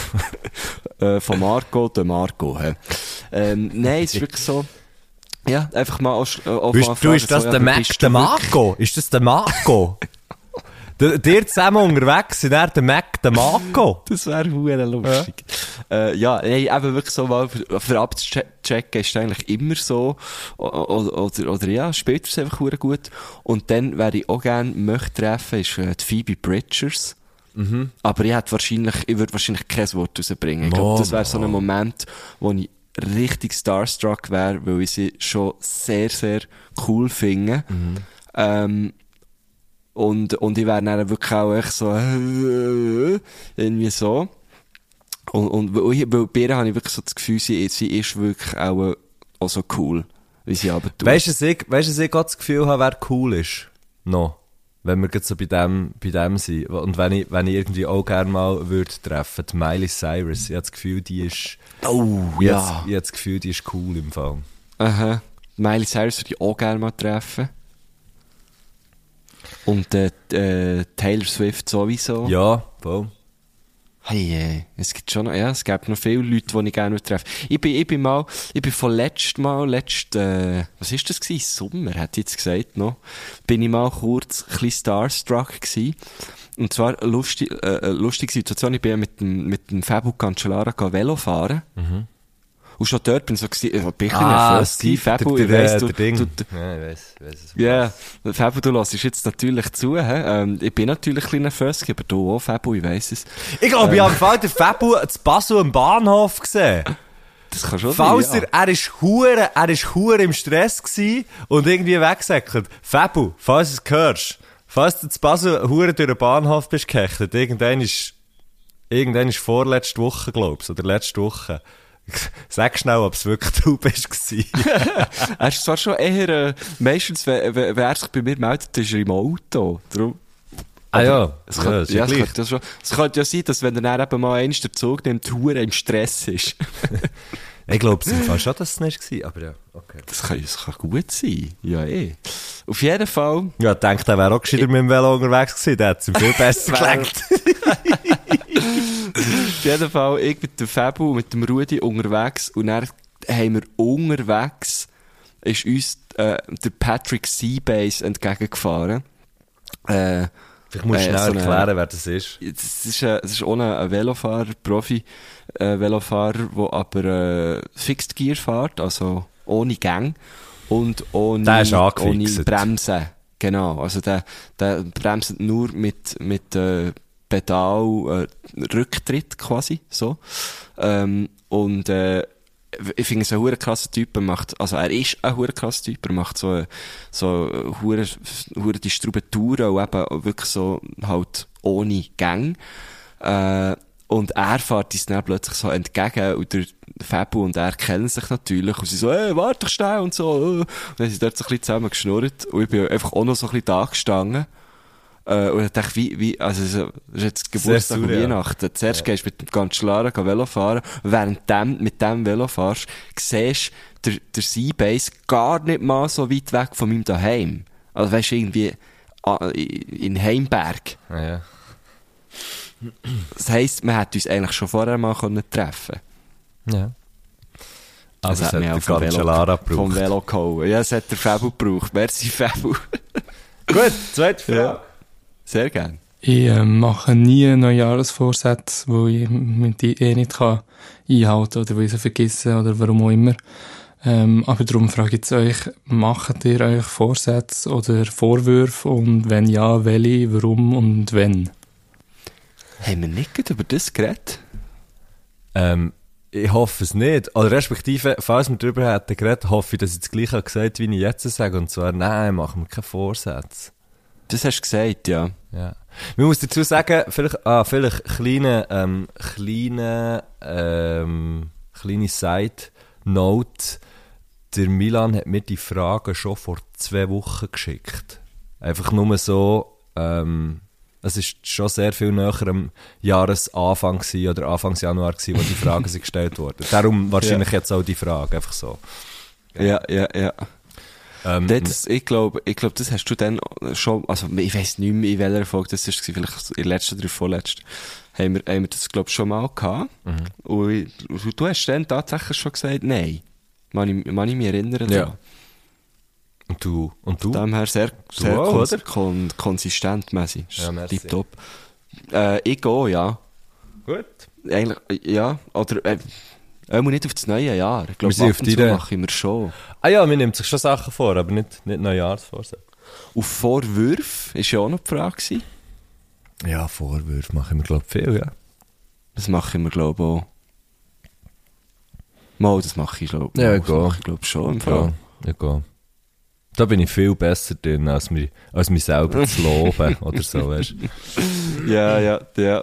äh, von Marco, der Marco, hä. Ähm, nein, es ist wirklich so, ja, einfach mal, auch Bist, mal du, ist das so, der ja, Mac, der Marco? Ist das der Marco? Dir zusammen unterwegs sind er der Mac, der Marco? Das wäre hure lustig. Ja, äh, ja nee, eben wirklich so mal für, für abzuchecken ist eigentlich immer so. O- o- Oder, oder ja, später ist es einfach hure gut. Und dann, wer ich auch gerne möchte treffen, ist äh, die Phoebe Bridgers. Aber ich hätte wahrscheinlich, ich würde wahrscheinlich kein Wort rausbringen. Ich glaube, das wäre so ein Moment, wo ich richtig starstruck wäre, weil ich sie schon sehr, sehr cool finde. Ähm, und, und ich wäre dann wirklich auch echt so, äh, irgendwie so. Und, und weil, weil bei ihr habe ich wirklich so das Gefühl, sie, sie ist wirklich auch, auch so cool, wie sie aber tut. Weißt du, dass ich, weißt, du, dass ich gerade das Gefühl habe, wer cool ist? No. Wenn wir gerade so bei dem, bei dem sind. Und wenn ich, wenn ich irgendwie auch gerne mal würde treffen, die Miley Cyrus. Ich habe das Gefühl, die ist, oh, ich ja. habe, ich habe das Gefühl, die ist cool im Fall. Aha. Miley Cyrus würde ich auch gerne mal treffen. Und äh, äh, Taylor Swift sowieso. Ja, voll. Hey, äh, es gibt schon noch, ja, es gibt noch viele Leute, die ich gerne treffe. Ich bin, ich bin mal, ich bin von letztem Mal, letzt, äh, was ist das gewesen? Sommer, hat jetzt gesagt, noch. Bin ich mal kurz ein starstruck gewesen. Und zwar lustig, äh, äh, lustige Situation, ich bin ja mit dem, mit dem Fabu Cancellara Velo fahren. Und schon dort bin ich so gewesen, äh, bin ich ein bisschen nervös gewesen. Fabu, der, ich weiss, du, Ding. du, du, ja, ich weiss, ich weiss es. ja, Fabu, du lässt jetzt natürlich zu, hä? Ähm, ich bin natürlich ein bisschen nervös, aber du auch, Fabu, ich weiss es. Ich glaube, ich habe Fall den Fabu zu Basel am Bahnhof gesehen. Das kann schon Falls sein, er, er ist hure, er ist hure im Stress gsi und irgendwie weggesäckelt. Fabu, falls du es hörst, falls du zu Basel hure durch den Bahnhof bist gehechtet, irgendwann ist, irgendwann ist vorletzte Woche, glaubst oder letzte Woche. Sag schnell, ob es wirklich du bist. Er ist zwar schon eher, äh, meistens, wenn, er sich bei mir meldet, ist er im Auto. Darum, ah ja, es ja, könnte, ist ja, ja es, ja schon, es könnte ja sein, dass wenn er dann eben mal eins der Zug nimmt, Tour im Stress ist. Ich glaube es war schon, dass es nicht war, aber ja, okay. Das kann, das kann gut sein. Ja, eh. Auf jeden Fall. Ja, ich denke, der wäre auch gescheiter mit dem Velo unterwegs gewesen, der hat es ihm viel besser gelenkt. Auf jeden Fall, ich mit dem Fabu und mit dem Rudi unterwegs und dann haben wir unterwegs ist uns äh, der Patrick Seabase entgegengefahren. Äh, Vielleicht musst du Äh, schnell so eine- erklären, wer das ist. Das ist, äh, das ist ohne ein Velofahrer, Profi-Velofahrer, der aber äh, Fixed Gear fährt, also ohne Gang und ohne, ohne. Bremsen. Genau, also der, der bremst nur mit, mit äh, Pedal äh, Rücktritt quasi, so. Ähm, und äh, ich finde es ein hure krasser Typ, er macht, also er ist ein hure krasser Typ, er macht so, so hure, hure Distributouren und eben wirklich so halt ohne Gang. Äh, und er fährt uns dann plötzlich so entgegen und der Fabu und er kennen sich natürlich und sie so, ey, warte schnell und so. Und dann sind sie dort so ein bisschen zusammen geschnurrt und ich bin einfach auch noch so ein bisschen da gestanden. Äh, und ich dachte, wie, wie, also, so, das ist jetzt Geburtstag und. Weihnachten. Zuerst gehst du mit dem Cancellara Velo fahren, und während dem, mit dem Velo fahrst, siehst du der, der Seabase gar nicht mal so weit weg von meinem daheim. Also weißt du, irgendwie, ah, in Heimberg. Ah, ja. Das heisst, man hätte uns eigentlich schon vorher mal können treffen ja. Aber Das es hat hat mich die auch vom ganze Velo- Lara Vom gebraucht. Velo gehauen. Ja, es hat der Fabu gebraucht. Merci, Fabu. Gut, zweite Frage. Ja. Sehr gern. Ich äh, mache nie Neujahresvorsätze, wo ich mit die eh nicht kann einhalten oder weil ich sie vergesse oder warum auch immer. Ähm, aber darum frage ich euch, macht ihr euch Vorsätze oder Vorwürfe und wenn ja, welche, warum und wenn? Haben wir nicht gerade über das geredet? Ähm, ich hoffe es nicht. Oder respektive, falls wir darüber hätten geredet, hoffe ich, dass ich das gleiche habe gesagt wie ich jetzt sage. Und zwar, nein, machen wir keine Vorsätze. Das hast du gesagt, ja. Ja. Man muss dazu sagen, vielleicht, ah, vielleicht kleine, ähm, kleine, ähm, kleine Side-Note. Der Milan hat mir die Frage schon vor zwei Wochen geschickt. Einfach nur so, ähm, es ist schon sehr viel näher am Jahresanfang gewesen, oder Anfangs Januar gewesen, wo die Fragen sind gestellt wurden. Darum wahrscheinlich jetzt auch die Frage, einfach so. Ja, ja, ja. Ähm, Das, ich glaube, ich glaube, das hast du dann schon, also ich weiß nicht mehr, in welcher Folge das war, vielleicht in der letzten oder vorletzten, haben wir, haben wir das, glaube ich, schon mal gehabt. Und, ich- du hast dann tatsächlich schon gesagt, nein. Man ich, man ich mich erinnern. Ja. und du? Und du? Von dem her sehr, sehr auch, kons kon konsistent mäßig. Ja, merci. Tipptopp. Äh, ich gehe, ja. Gut. Eigentlich, ja. Oder, äh, auch nicht auf das neue Jahr. Ich glaube, Wir auf und zu deiner- mache ich mir schon. Ah ja, man nimmt sich schon Sachen vor, aber nicht, nicht Neujahrsvorsätze. Auf Vorwürfe war ja auch noch die Frage. Gewesen. Ja, Vorwürfe machen wir, glaube ich, viel, ja. Das mache ich mir, glaube ich, auch. Mal, das mache ich, glaube ich. Ja, ich das gehe. mache ich, glaube ich, schon. Im Fall. Ja, ja, gehe. Da bin ich viel besser drin, als mich, als mich selber zu loben oder so, weißt du. Ja, ja, ja.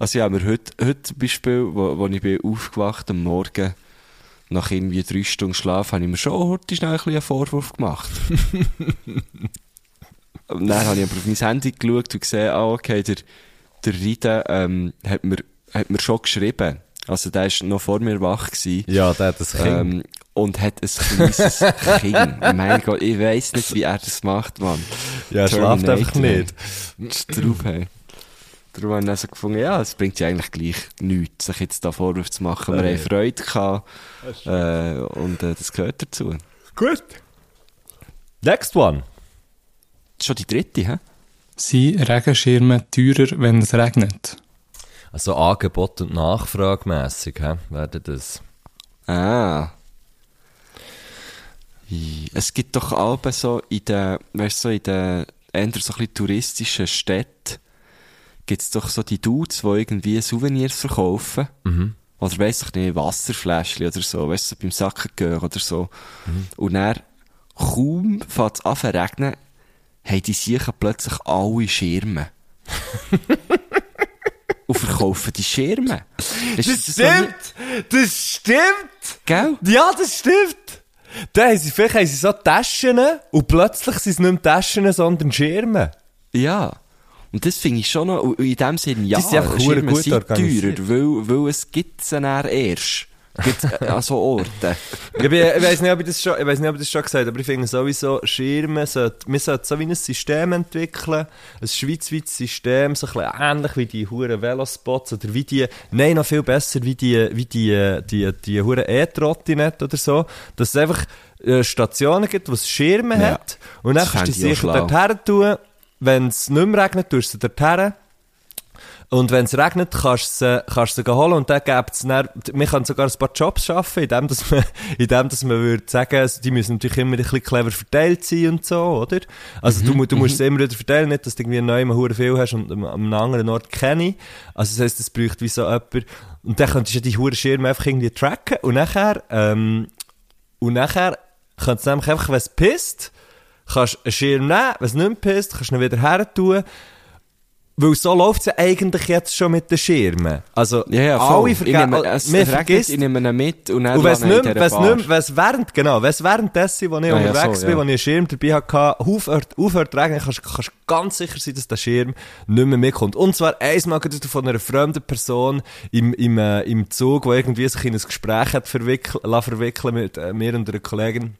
Also ja, wir heute, heute zum Beispiel, wo, wo ich bin aufgewacht am Morgen, nach irgendwie drei Stunden Schlaf, habe ich mir schon heute schnell ein bisschen einen Vorwurf gemacht. Und dann habe ich aber auf mein Handy geschaut und gesehen, ah, okay, der, der Rita, ähm, hat mir, hat mir schon geschrieben. Also der war noch vor mir wach gewesen. Ja, der hat das Kind. Ähm, und hat ein kleines Kind. Mein Gott, ich weiss nicht, wie er das macht, Mann. ja, er schlaft einfach nicht. drauf haben. Darum habe ich dann so gefunden, ja, es bringt ja eigentlich gleich nichts, sich jetzt da Vorwürfe zu machen. Wir Ja, haben. Freude gehabt, äh, und äh, das gehört dazu. Gut. Next one. Das ist schon die dritte, hä? Sind Regenschirme teurer, wenn es regnet? Also Angebot und Nachfrage mässig, hä? Werden das. Ah. Es gibt doch Alben so in den, weißt du, so in den eher so ein bisschen touristischen Städten, gibt's doch so die Dudes, die irgendwie Souvenirs verkaufen. Mhm. Oder weiss ich nicht, Wasserfläschchen oder so, weißt du, beim Sacken gehen oder so. Mhm. Und dann, kaum fängt es an zu regnen, haben die sicher plötzlich alle Schirme. Und verkaufen die Schirme. Ist noch nie- Das stimmt! Gell? Ja, das stimmt! Da haben sie, vielleicht haben sie so Taschen und plötzlich sind es nicht mehr Taschen, sondern Schirme. Ja. Und das finde ich schon noch, und in dem Sinne, ja, Die sind einfach Schirme gut sind teurer, weil, weil es gibt sie dann erst. Gibt's äh, an so Orten? ich, bin, ich weiß nicht, ob ich das schon, ich weiß nicht, ob ich das schon gesagt habe, aber ich finde sowieso, Schirme sollte, wir sollten so wie ein System entwickeln, ein schweizweites System, so ein bisschen ähnlich wie die huren Velospots oder wie die, nein, noch viel besser, wie die, wie die, die, die huren E-Trottinette oder so, dass es einfach äh, Stationen gibt, wo es Schirme Ja. hat und dann kannst du fände die ich auch sicher dort tun, wenn es nicht mehr regnet, tust du sie dort her. Und wenn es regnet, kannst du sie, kannst du sie holen und dann gibt es dann, wir können sogar ein paar Jobs schaffen, indem, dass man, indem, dass man würde sagen, also die müssen natürlich immer ein bisschen clever verteilt sein und so, oder? Also du, mu- du musst sie immer wieder verteilen, nicht, dass du irgendwie neu mal hure viel hast und am, am anderen Ort keine. Also das heisst, es braucht wie so jemand, und dann könntest du die hure Schirme einfach irgendwie tracken und nachher, ähm, und nachher kannst du nämlich einfach, wenn es pisst, kannst einen Schirm nehmen, wenn es nicht mehr pisst, kannst du ihn wieder her tun. Weil so läuft es ja eigentlich jetzt schon mit den Schirmen. Also, Ja, ja, alle vergessen, man vergisst, ich nehme ihn mit und dann und wenn es lasse ich nicht, wenn's nicht, wenn's während, genau, wenn es währenddessen, wo ich ja, unterwegs so, bin, ja. wo ich einen Schirm dabei hatte, aufhört, aufhört regnen, kannst du ganz sicher sein, dass der Schirm nicht mehr mitkommt. Und zwar einmal gerade von einer fremden Person im, im, äh, im Zug, die irgendwie sich in ein Gespräch hat verwickelt, verwickeln mit äh, mir und einer Kollegin.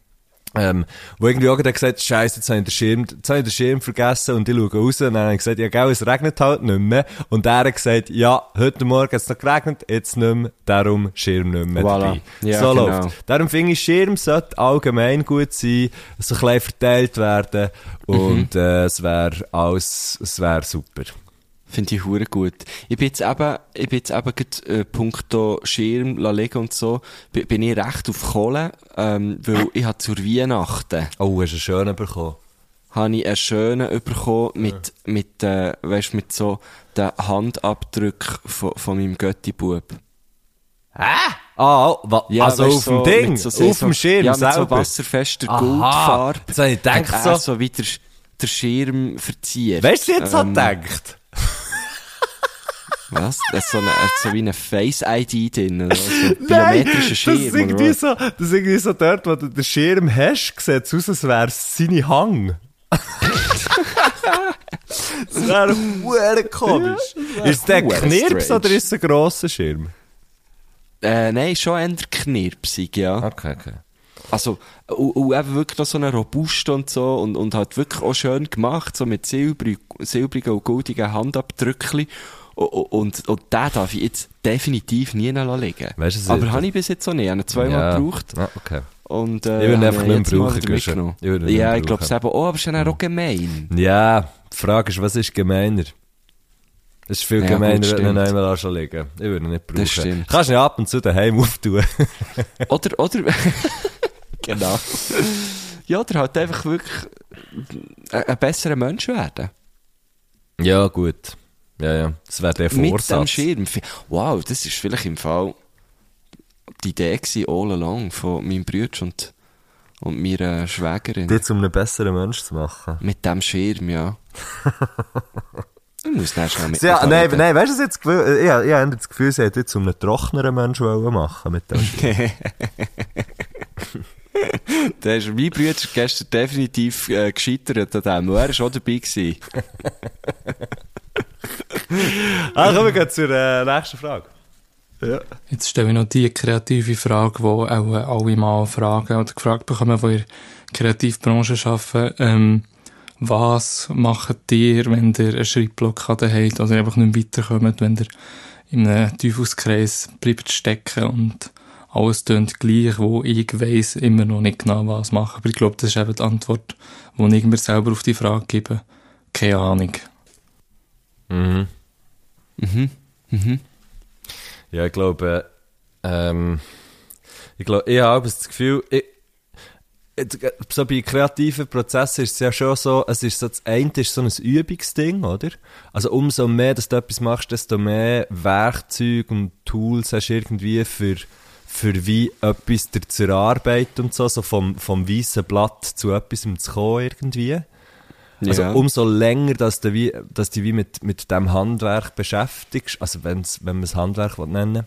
Ähm, wo irgendwie auch gerade gesagt Scheiße, jetzt habe ich den Schirm, jetzt habe ich den Schirm vergessen und ich schaue raus und dann habe ich gesagt, ja, gell, es regnet halt nicht mehr. Und er hat gesagt, ja, heute Morgen hat es noch geregnet, jetzt nicht mehr, darum Schirm nicht mehr Voilà. dabei. Ja, so genau. läuft's. Darum finde ich, Schirm sollte allgemein gut sein, so ein bisschen verteilt werden und äh, es wäre alles, es wäre super. Finde ich hure gut. Ich bin jetzt eben, ich bin jetzt eben grad, äh, puncto Schirm, legen und so, bin, bin ich recht auf Kohle, ähm, weil ich habe zur Weihnachten, Oh, hast du einen schönen bekommen? habe ich einen schönen bekommen mit, mit, äh, weißt, mit so den Handabdrück von, von meinem Götti-Bub. Ah, wa, also weisst, auf so dem Ding, so- auf dem Schirm Ja, mit so selber. wasserfester. Goldfarbe. Jetzt habe ich gedacht, so- so wie der, der Schirm verziert. Weißt du, jetzt Ähm, hat gedacht? Was? Das ist so, eine, so wie eine Face-ID drin, oder? So ein biometrischer Schirm. das ist irgendwie so, das ist irgendwie so dort, wo du den Schirm hast, sieht es aus, als wäre es seine Hang. das wäre hure komisch. ist der Knirps strange. oder ist es ein grosser Schirm? Äh, nein, schon eher knirpsig, ja. Okay, okay. Also, und, und eben wirklich noch so eine robuste und so, und, und halt wirklich auch schön gemacht, so mit silbrig, silbrigen und goldigen Handabdrückchen. Und, und, den darf ich jetzt definitiv nie liegen. Weißt du, Aber habe ich bis jetzt auch nicht. Ich habe ihn zweimal gebraucht. Ja, okay. Und, äh, Ich würde ihn einfach ihn nicht mehr brauchen, mitgenommen. Ich ihn nicht Ja, ich glaube es eben auch, aber es ist dann auch gemein. Ja, die Frage ist, was ist gemeiner? Es ist viel Ja, gemeiner, gut, wenn du noch einmal schon liegen Ich würde ihn nicht brauchen. Das stimmt. Kannst du ihn ab und zu daheim auftun. Oder, oder, genau. Ja, oder halt einfach wirklich ein, ein besserer Mensch werden. ja, gut. Ja, ja. Das wäre der Mit dem Vorsatz. Schirm. Wow, das ist vielleicht im Fall die Idee gewesen, all along, von meinem Bruder und, und meiner Schwägerin. Dich um einen besseren Mensch zu machen. Mit dem Schirm, ja. ich muss dann schnell mit Ja, nein, nein, weißt du, jetzt Gefühl, ich, ich habe das Gefühl, sie hat jetzt um einen trockeneren Menschen wollen machen mit dem. Der ist, mein Bruder ist gestern definitiv äh, gescheitert an dem. Er war auch dabei. Ah, kommen wir gehen zur äh, nächsten Frage. Jetzt stelle ich noch die kreative Frage, die auch äh, alle mal fragen oder gefragt bekommen, die in der Kreativbranche arbeiten. Ähm, was macht ihr, wenn ihr eine Schreibblockade habt oder einfach nicht weiterkommt, wenn ihr in einem Teufelskreis bleibt stecken und alles tönt gleich, wo ich weiss immer noch nicht genau was machen. Aber ich glaube, das ist eben die Antwort, die ich mir selber auf die Frage gebe. Keine Ahnung. Mhm. Mhm. Mhm. Ja, ich glaube, ähm, ich glaube, ich habe das Gefühl, ich, jetzt, so bei kreativen Prozessen ist es ja schon so, es ist so, das eine ist so ein Übungsding, oder? Also umso mehr, dass du etwas machst, desto mehr Werkzeuge und Tools hast du irgendwie für, für wie etwas dir zu erarbeiten und so, so vom, vom weißen Blatt zu etwas zu kommen irgendwie. Also Ja. umso länger, dass du, wie, dass du dich wie mit, mit dem Handwerk beschäftigst, also wenn's, wenn man es Handwerk will nennen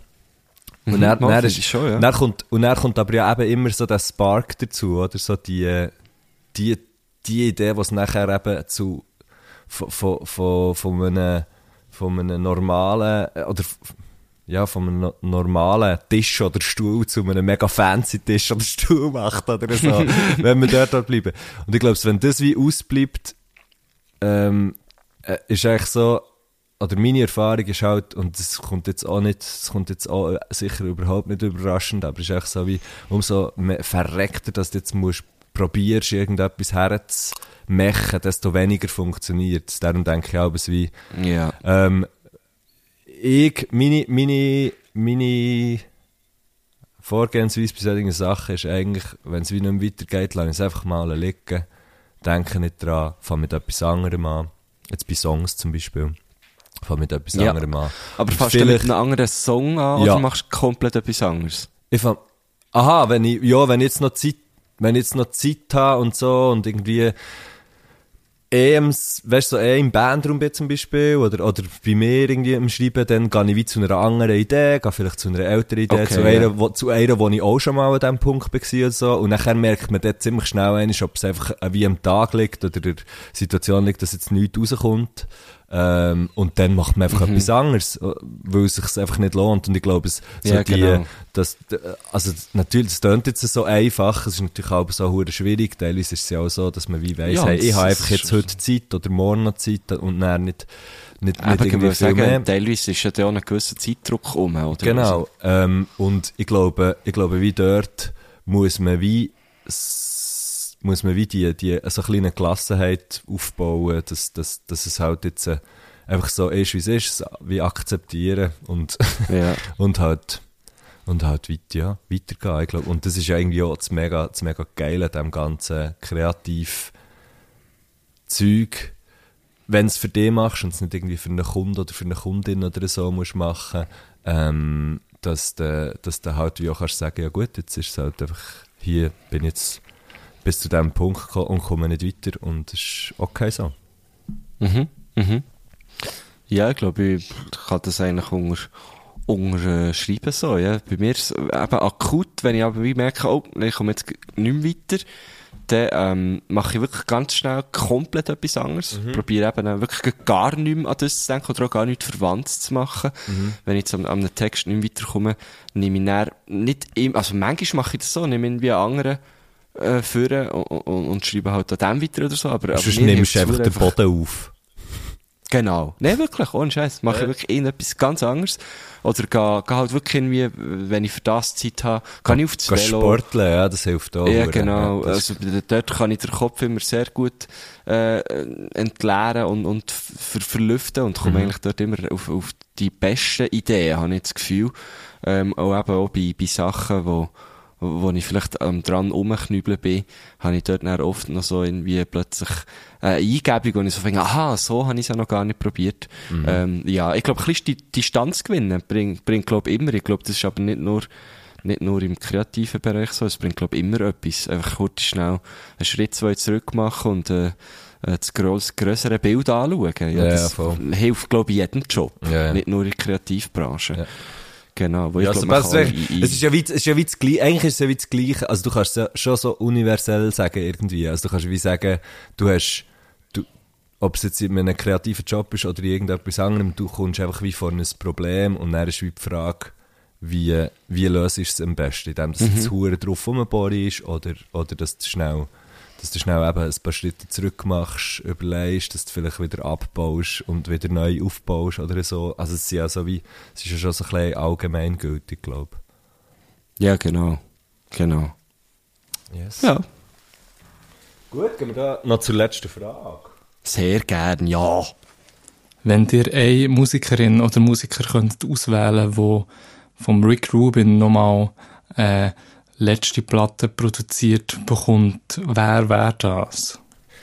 und Mhm, dann, mal, dann ist, schon, ja. dann kommt, und dann kommt aber ja eben immer so der Spark dazu, oder so die, die, die Idee, was nachher eben zu, von, von, von, von einem, von einem normalen, äh, oder ja, von einem no normalen Tisch oder Stuhl zu einem mega fancy Tisch oder Stuhl macht oder so, wenn wir dort, dort bleiben. Und ich glaube, wenn das wie ausbleibt, ähm, äh, ist eigentlich so, oder meine Erfahrung ist halt, und das kommt jetzt auch nicht, das kommt jetzt auch sicher überhaupt nicht überraschend, aber es ist echt so wie, umso verreckter, dass du jetzt musst, probierst, irgendetwas herzumachen, desto weniger funktioniert es. Darum denke ich auch, wie, Ja. ähm, ich, meine, meine, meine Vorgehensweise bei solchen Sachen ist eigentlich, wenn es wie nicht mehr weitergeht, lasse ich es einfach mal liegen, denke nicht dran, fange mit etwas anderem an. Jetzt bei Songs zum Beispiel. Fange mit etwas Ja. anderem an. Aber fängst du mit einem anderen Song an Ja. oder machst du komplett etwas anderes? Ich fang, aha, wenn ich, ja, wenn ich jetzt noch Zeit, wenn ich jetzt noch Zeit habe und so und irgendwie eh, im, weißt so eh im Bandraum bin zum Beispiel oder, oder bei mir irgendwie im Schreiben, dann gehe ich wie zu einer anderen Idee, gehe vielleicht zu einer älteren Idee, Okay, zu, einer, wo, zu einer, wo ich auch schon mal an diesem Punkt war oder so. Und nachher merkt man dort ziemlich schnell ob es einfach äh, wie am Tag liegt oder der Situation liegt, dass jetzt nichts rauskommt. Ähm, und dann macht man einfach Mhm. etwas anderes, äh, weil es sich einfach nicht lohnt. Und ich glaube, es, so Ja, die, genau. das, d- also natürlich, das klingt jetzt so einfach, es ist natürlich auch so hure schwierig, teilweise ist es ja auch so, dass man wie weiss, Ja, hey, ich habe einfach jetzt heute Zeit oder morgen noch Zeit und dann nicht, nicht, nicht Eben, ich irgendwie viel sagen, mehr. teilweise ist ja da auch ein gewisser Zeitdruck um, oder? Genau, ähm, und ich glaube, ich glaube, wie dort muss man wie, muss man wie die, die, so eine kleine Gelassenheit aufbauen, dass, dass, dass es halt jetzt äh, einfach so ist, wie es ist, wie akzeptieren und, Ja. und halt, und halt weiter, ja, weitergehen, ich glaube. Und das ist ja irgendwie auch das mega, das mega geile an dem ganzen kreativ Zeug, wenn es für dich machst und es nicht irgendwie für einen Kunden oder für eine Kundin oder so musst machen, ähm, dass du, dass halt wie auch kannst sagen, ja gut, jetzt ist es halt einfach, hier bin ich jetzt bis zu diesem Punkt gekommen und komme nicht weiter und es ist okay so. Mhm. Mhm. Ja, ich glaube, ich kann das eigentlich unter, unterschreiben so, ja. Bei mir ist es eben akut, wenn ich aber wie merke, oh, ich komme jetzt nicht mehr weiter, dann ähm, mache ich wirklich ganz schnell komplett etwas anderes. Probiere eben wirklich gar nicht mehr an das zu denken oder auch gar nichts Verwandtes zu machen. Wenn ich jetzt an, an einem Text nicht mehr weiterkomme, nehme ich dann nicht immer, also manchmal mache ich das so, nehme irgendwie einen anderen äh, führen und, und, und schreibe halt an dem weiter oder so, aber, aber Sonst nimmst du einfach den Boden auf. Genau. Nein, wirklich, ohne Scheiß. Mache ich wirklich irgendetwas ganz anderes. Oder gehe, gehe halt wirklich irgendwie, wenn ich für das Zeit habe, kann ich auf das Velo. sporteln, ja, das hilft auch. Ja, genau. Ja, also dort kann ich den Kopf immer sehr gut äh, entleeren und, und ver verlüften und Mhm. komme eigentlich dort immer auf, auf die besten Ideen, habe ich das Gefühl. Ähm, auch eben auch bei, bei Sachen, wo, wo ich vielleicht ähm, dran rumknübeln bin, habe ich dort dann oft noch so irgendwie plötzlich äh, Eingebung, wo ich so denke, aha, so habe ich es ja noch gar nicht probiert. Mhm. Ähm, ja, ich glaube, ein bisschen die Distanz gewinnen bringt, bringt glaube ich, immer. Ich glaube, das ist aber nicht nur nicht nur im kreativen Bereich so, es bringt, glaube ich, immer etwas. Einfach kurz schnell einen Schritt, zwei zurück machen und äh, äh, das grössere Bild anschauen. Ja, Ja, das voll. hilft, glaube ich, jedem Job. Ja, ja. Nicht nur in der Kreativbranche. Genau, wo Ja, ich also, glaube, man es, kann ist, es ist ja wie, es ist ja wie das Gleiche, eigentlich ist es ja wie das Gleiche, also du kannst es schon so universell sagen irgendwie, also du kannst wie sagen, du hast, du, ob es jetzt in einem kreativen Job ist oder irgendetwas anderem, du kommst einfach wie vor ein Problem und dann ist wie die Frage, wie, wie löst du es am besten, indem du jetzt hure drauf rumbohrst oder, oder dass du schnell, dass du schnell eben ein paar Schritte zurück machst, überlegst, dass du vielleicht wieder abbaust und wieder neu aufbaust oder so. Also es ist ja so wie, es ist ja schon so ein bisschen allgemeingültig, glaube ja, genau. Genau. ich. Yes. Ja. Gut, gehen wir da noch zur letzten Frage. Sehr gern, ja. Wenn ihr eine Musikerin oder Musiker könnt auswählen, wo vom Rick Rubin nochmal äh, letzte Platte produziert bekommt, wer wäre das?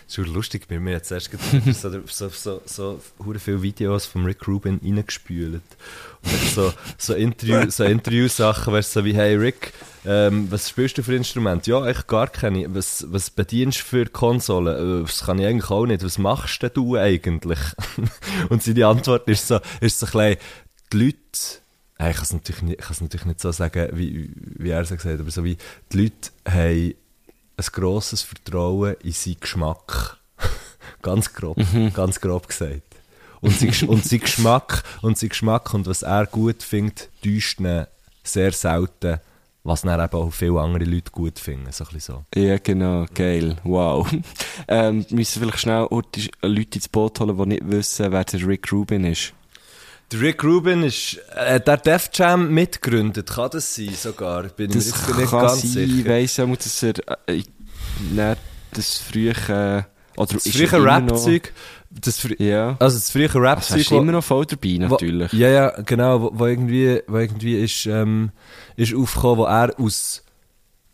Das ist lustig, bei mir jetzt erst so, so, so, so, viele Videos von Rick Rubin reingespült. Und so, so, Interview, so Interview-Sachen, weißt so wie, hey Rick, ähm, was spielst du für Instrumente? Ja, ich gar keine. Was, was bedienst du für Konsolen? Äh, Das kann ich eigentlich auch nicht. Was machst denn du eigentlich? Und seine Antwort ist so, ist so ein bisschen, die Leute, ich kann es natürlich nicht, ich kann es natürlich nicht so sagen, wie, wie er es gesagt hat, aber so wie, die Leute haben ein grosses Vertrauen in seinen Geschmack. ganz grob, ganz grob gesagt. und sein, und sein Geschmack, und sein Geschmack und was er gut findet, täuscht ihn sehr selten, was dann eben auch viele andere Leute gut finden, so ein bisschen so. Ja, genau, geil, wow. ähm, müssen vielleicht schnell Leute ins Boot holen, die nicht wissen, wer der Rick Rubin ist. Der Rick Rubin ist, äh, der Def Jam mitgegründet, kann das sein sogar? Bin das ich mir nicht ganz sein, sicher. Ich weiss ja, dass er, äh, das frühe, äh, oder das frühe Rap-Zeug, das ja. also das frühe Rap-Zeug. Also immer noch voll dabei, natürlich. Wo, ja, ja, genau, wo, wo, irgendwie, wo irgendwie ist, ähm, ist aufgekommen, wo er aus,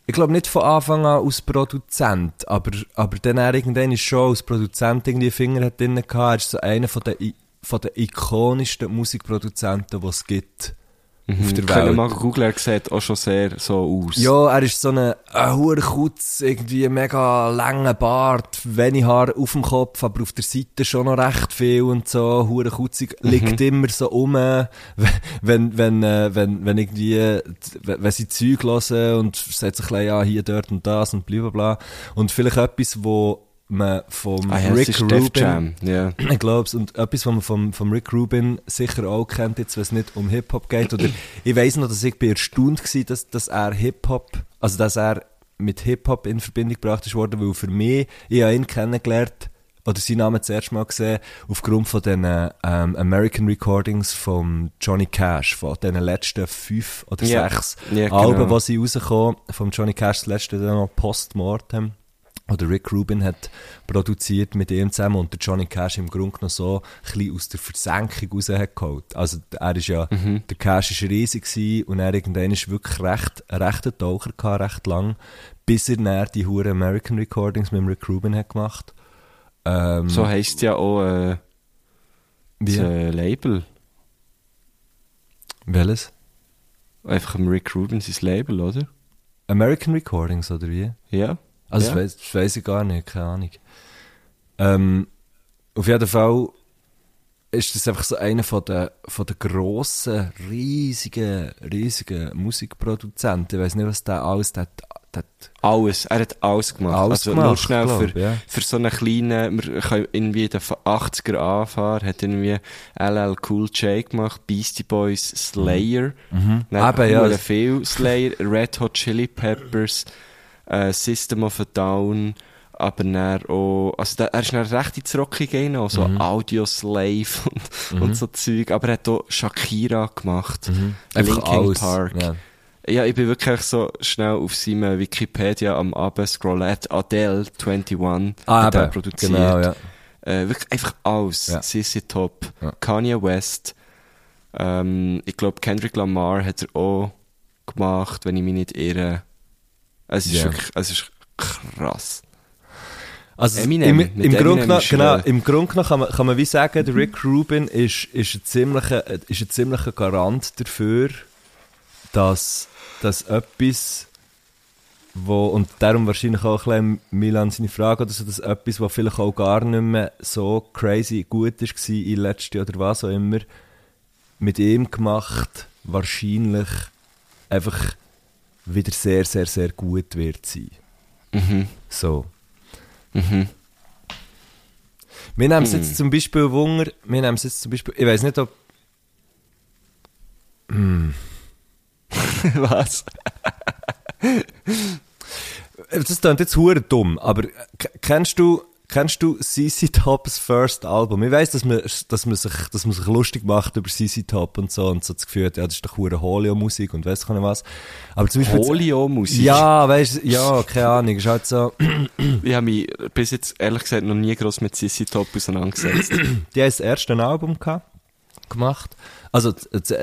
ich glaube nicht von Anfang an als Produzent, aber, aber dann er irgendwann ist schon als Produzent irgendwie Finger hat drin gehabt, er ist so einer von den, von den ikonischsten Musikproduzenten, die es gibt mhm. auf der Welt. mal googeln, er sieht auch schon sehr so aus. Ja, er ist so ein, ein hoher Kutz, irgendwie mega langer Bart, wenig Haar auf dem Kopf, aber auf der Seite schon noch recht viel und so, hoher Kutzig, mhm. liegt immer so um, wenn, wenn, äh, wenn, wenn irgendwie, wenn sie Zeug hören und sagt sich ja, hier, dort und das und blablabla. Und vielleicht etwas, wo man vom ah, ja, Rick Rubin, yeah. ich glaube und etwas, was man vom, vom Rick Rubin sicher auch kennt, jetzt, wenn es nicht um Hip-Hop geht, oder ich weiss noch, dass ich bin erstaunt war, dass, dass er Hip-Hop, also dass er mit Hip-Hop in Verbindung gebracht ist worden, weil für mich, ich habe ihn kennengelernt, oder seinen Namen zuerst mal gesehen, aufgrund von den ähm, American Recordings von Johnny Cash, von den letzten fünf oder yeah. sechs yeah, Alben, genau. die sie rausgekommen, von Johnny Cash, das letzte dann noch Postmortem oder Rick Rubin hat produziert mit ihm zusammen und der Johnny Cash im Grunde noch so ein bisschen aus der Versenkung rausgeholt. Also er ist ja, mhm. der Cash ist riesig gewesen und er irgendwann ist wirklich recht, ein rechter Taucher gehabt, recht lang, bis er dann die hure American Recordings mit Rick Rubin hat gemacht. Ähm, so heisst ja auch äh, das äh, Label. Welches? Einfach ein Rick Rubin sein Label, oder? American Recordings, oder wie? Ja. Also, ja. das, weiss, das weiss ich gar nicht, keine Ahnung. Ähm, auf jeden Fall ist das einfach so einer von der, von der grossen, riesigen, riesigen Musikproduzenten. Ich weiß nicht, was der alles, der, der alles, er hat alles gemacht. Alles also gemacht, nur schnell glaub, für, ja. für so einen kleinen, wir können irgendwie den 80er anfahren, hat irgendwie LL Cool J gemacht, Beastie Boys, Slayer, mhm. mhm. Eben, ja. viel Slayer, Red Hot Chili Peppers, äh, System of a Down, aber dann auch, also der, er ist dann recht ins Rock gegangen, so mhm. Audio Slave und, mhm. und so Zeug, aber er hat auch Shakira gemacht, mhm. Linkin alles. Park. Ja. ja. ich bin wirklich so schnell auf seinem Wikipedia am Abend scrollen, hat Adele 21 ah, hat er produziert. Genau, ja. Äh, wirklich einfach alles. Ja. CC Top, ja. Kanye West, ähm, ich glaube Kendrick Lamar hat er auch gemacht, wenn ich mich nicht irre. Es ist yeah. wirklich, es ist krass. Also Eminem, im, im Grunde nach, genau, im Grunde nach kann man, kann man wie sagen, der Rick Rubin ist, ist, ein ziemlicher, ist ein ziemlicher Garant dafür, dass, dass etwas, wo, und darum wahrscheinlich auch ein bisschen Milan seine Frage, oder so, dass etwas, was vielleicht auch gar nicht mehr so crazy gut war in letzten oder was auch immer, mit ihm gemacht, wahrscheinlich einfach wieder sehr, sehr, sehr gut wird sein. Mhm. So. Mhm. Wir nehmen es jetzt mhm. zum Beispiel Wunder, wir nehmen es jetzt zum Beispiel, ich weiß nicht, ob... Hm. Was? das klingt jetzt hure dumm, aber kennst du Kennst du CC Tops First Album? Ich weiss, dass man, dass man sich, dass man sich lustig macht über CC Top und so und so das Gefühl hat, ja, das ist doch hure Holio-Musik und weiss nicht was. Aber zum Beispiel. Holio-Musik? Ja, weißt ja, keine Ahnung, ist halt so. ich habe mich bis jetzt ehrlich gesagt noch nie groß mit CC Top auseinandergesetzt. Die haben das erste Album gehabt, gemacht also,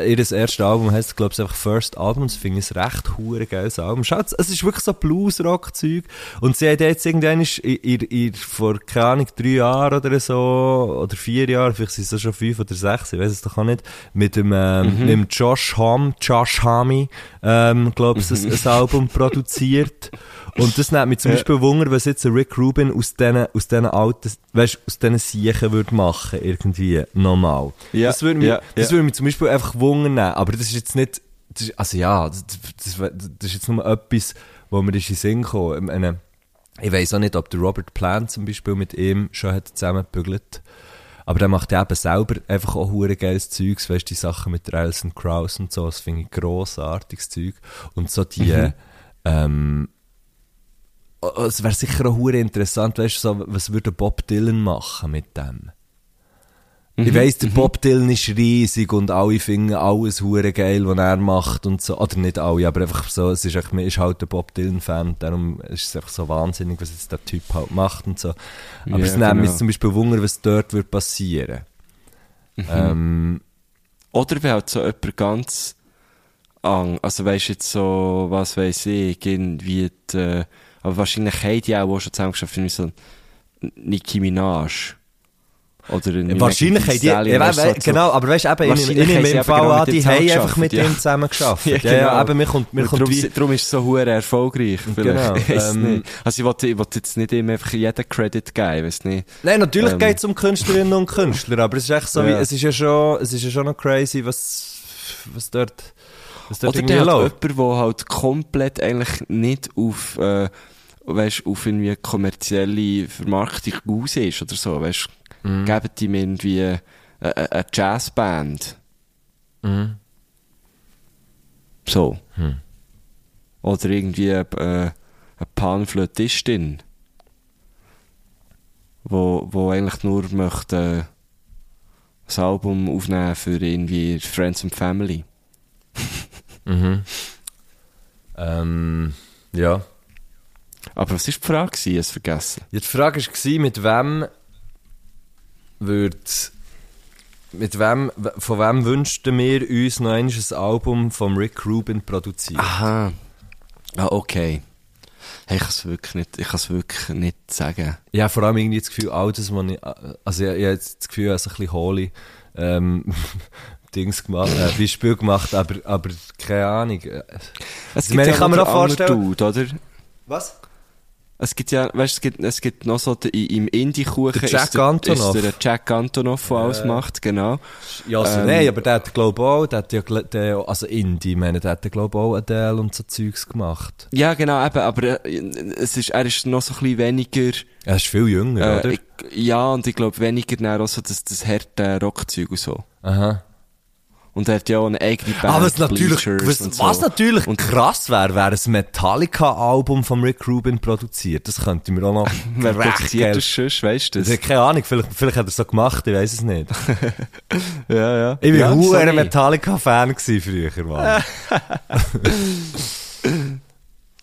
ihr erstes Album heisst, glaube ich, einfach First Album. Das finde ich ein recht hure geiles Album. Schaut, es ist wirklich so Blues-Rock-Zeug. Und sie hat jetzt irgendwann, in, in, in, vor, keine Ahnung, drei Jahren oder so, oder vier Jahren, vielleicht sind es schon fünf oder sechs, ich weiß es doch auch nicht, mit dem, ähm, mhm. mit dem Josh Ham, Josh Hami, ähm, glaube ich, mhm. ein, ein Album produziert. Und das nimmt mich zum Beispiel Wunder, was jetzt Rick Rubin aus diesen, aus diesen alten, weißt, aus diesen Siechen würde machen, irgendwie, normal. Ja, das würde mich, ja, das würde mich zum Beispiel einfach wundern nehmen. Aber das ist jetzt nicht, das ist, also ja, das, das, das, ist jetzt nur etwas, wo mir ist in den Sinn gekommen. Ich, ich weiss auch nicht, ob der Robert Plant zum Beispiel mit ihm schon hat zusammengebügelt. Aber der macht ja eben selber einfach auch hure geiles Zeugs, weißt du, die Sachen mit der Alison Krauss und so, das finde ich grossartiges Zeug. Und so die, Mhm. ähm, es wäre sicher auch hure interessant, weißt du, so, was würde Bob Dylan machen mit dem? Mhm. Ich weiss, der Bob Dylan ist riesig und alle finden alles hure geil, was er macht und so. Oder nicht alle, aber einfach so, es ist, echt, man ist halt ein Bob Dylan-Fan, darum ist es einfach so wahnsinnig, was jetzt der Typ halt macht und so. Aber Ja, es nimmt mich genau. zum Beispiel Wunder, was dort wird passieren. Mhm. Ähm, Oder wenn halt so jemand ganz ang, also weisst jetzt so, was weiss ich, irgendwie die, äh, aber wahrscheinlich haben die auch schon zusammen geschafft, so Nicki Minaj. Wahrscheinlich haben die, ja, weißt we- genau, aber weißt du, eben, in, in, in, im eben Fall genau an, die haben einfach mit ja. ihm zusammen geschafft. Ja, ja, ja, genau. eben, mir kommt, mir kommt darum, wie, darum ist es so hure erfolgreich. Vielleicht. Genau, Ich ähm, nicht. Also ich wollte, ich wollte jetzt nicht ihm einfach jeden Credit geben, ich weiss nicht. Nein, natürlich Ähm. geht es um Künstlerinnen und Künstler, aber es ist echt so wie, Ja. es ist ja schon, es ist ja schon noch crazy, was, was dort, was dort Oder der hat läuft. jemand, der halt komplett eigentlich nicht auf, äh, weißt, auf irgendwie kommerzielle Vermarktung aus ist oder so, weißt, Mhm. geben ihm irgendwie äh, äh, eine Jazzband. Mhm. So. Hm. Oder irgendwie äh, eine Panflötistin. Wo, wo eigentlich nur möchte äh, das Album aufnehmen für irgendwie Friends and Family. Mhm. Ähm, ja. Aber was war die Frage? Ich habe es vergessen. Ja, die Frage war, mit wem wird, mit wem, von wem wünschten wir uns noch ein Album von Rick Rubin produzieren? Aha. Ah, okay. Hey, ich kann es wirklich nicht, ich kann es wirklich nicht sagen. Ja, vor allem irgendwie das Gefühl, all das, was ich, also ich, ich habe das Gefühl, ich habe so ein bisschen holy, ähm, Dings gemacht, äh, Beispiel gemacht, aber, aber keine Ahnung. Es Ich meine, ich kann mir auch vorstellen- Dude, oder? Was? Es gibt ja, weißt, es gibt, es gibt noch so, im Indie-Kuchen Der Jack ist, der, ist der Jack Antonoff, der alles macht, genau. Ja, also Ähm, nein, aber der hat, glaube ich, auch, der hat ja, der, also Indie, meine, der hat, glaube ich, auch Adele und so Zeugs gemacht. Ja, genau, eben, aber äh, es ist, er ist noch so ein bisschen weniger, Er ist viel jünger, äh, oder? ich, ja, und ich glaube weniger dann auch so das, das harte Rockzeug und so. Aha. Und er hat ja auch eine eigene Band, Ah, was natürlich, was, so. was natürlich Und- krass wäre, wäre ein Metallica-Album von Rick Rubin produziert. Das könnte mir auch noch Wer produziert das sonst, weißt du Ich das? keine Ahnung, vielleicht, vielleicht hat er es so gemacht, ich weiß es nicht. Ja, ja. Ich war ja, ein? Metallica-Fan früher, Mann.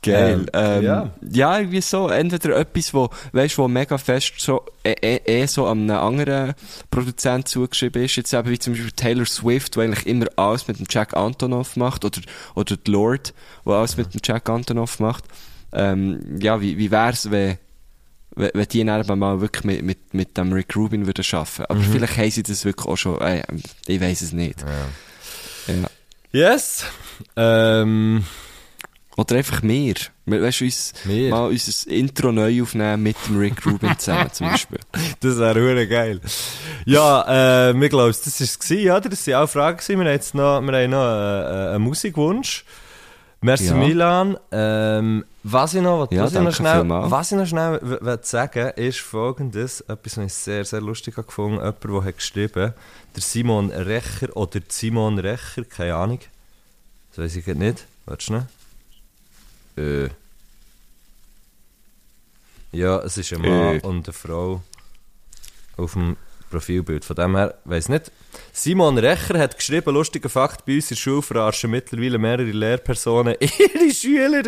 Geil. Ähm, Ähm, ja. ja. irgendwie so. Entweder etwas, wo, weißt, wo mega fest so, eh, eh, eh so an einen anderen Produzent zugeschrieben ist. Jetzt eben wie zum Beispiel Taylor Swift, wo eigentlich immer alles mit dem Jack Antonoff macht. Oder, oder die Lord, wo alles mit dem Jack Antonoff macht. Ähm, ja, wie, wie wär's, wenn, wenn wenn die dann mal wirklich mit, mit, mit dem Rick Rubin würden arbeiten. Aber Mhm. vielleicht haben sie das wirklich auch schon, äh, ich weiß es nicht. Ja. Yes. Ähm, Oder einfach mehr. Wir- Weißt du, uns, Wir? mal unser Intro neu aufnehmen mit dem Rick Rubin zusammen zum Beispiel. das wäre hure geil. Ja, äh, mir glaubst, das war es oder? Das waren auch Fragen. Wir haben jetzt noch, wir haben noch äh, äh, einen Musikwunsch. Merci Ja. Milan. Ähm, was ich noch, Ja, was ich noch schnell, was ich noch schnell w- will sagen, ist folgendes. Etwas, was ich sehr, sehr lustig habe gefunden. Jemand, der hat geschrieben, der Simon Recher oder Simon Recher, keine Ahnung. Das weiß ich nicht. Warte schnell. Äh. Ja, es ist ein Mann Äh. und eine Frau auf dem Profilbild. Von dem her, weiss nicht. Simon Recher hat geschrieben, lustiger Fakt, bei uns in der Schule verarschen mittlerweile mehrere Lehrpersonen ihre Schüler,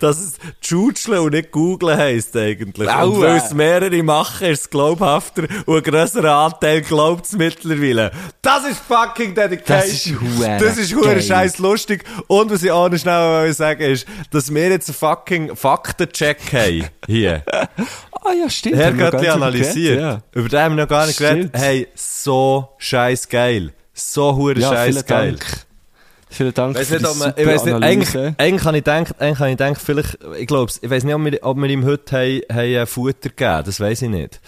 dass es Tschutschle und nicht Googlen heisst eigentlich. Aua. Und weil es mehrere machen, ist es glaubhafter und ein grösserer Anteil glaubt es mittlerweile. Das ist fucking Dedication. Das ist geil. scheiß lustig. Und was ich auch noch schnell sagen ist, dass wir jetzt einen fucking Faktencheck haben. Hier. Ah ja, stimmt. Herr Göttli analysiert. Über den haben wir noch gar nicht geredet. Hey, so scheiß geil. So hure Ja, scheiß geil. Dank. Vielen Dank Weiss für nicht, man, super ich weiss nicht, eigentlich, Analyse. eigentlich kann ich denken, eigentlich kann ich denken, vielleicht, ich glaub's, ich weiss nicht, ob wir, ob wir ihm heute haben, haben äh, Futter gegeben, das weiss ich nicht.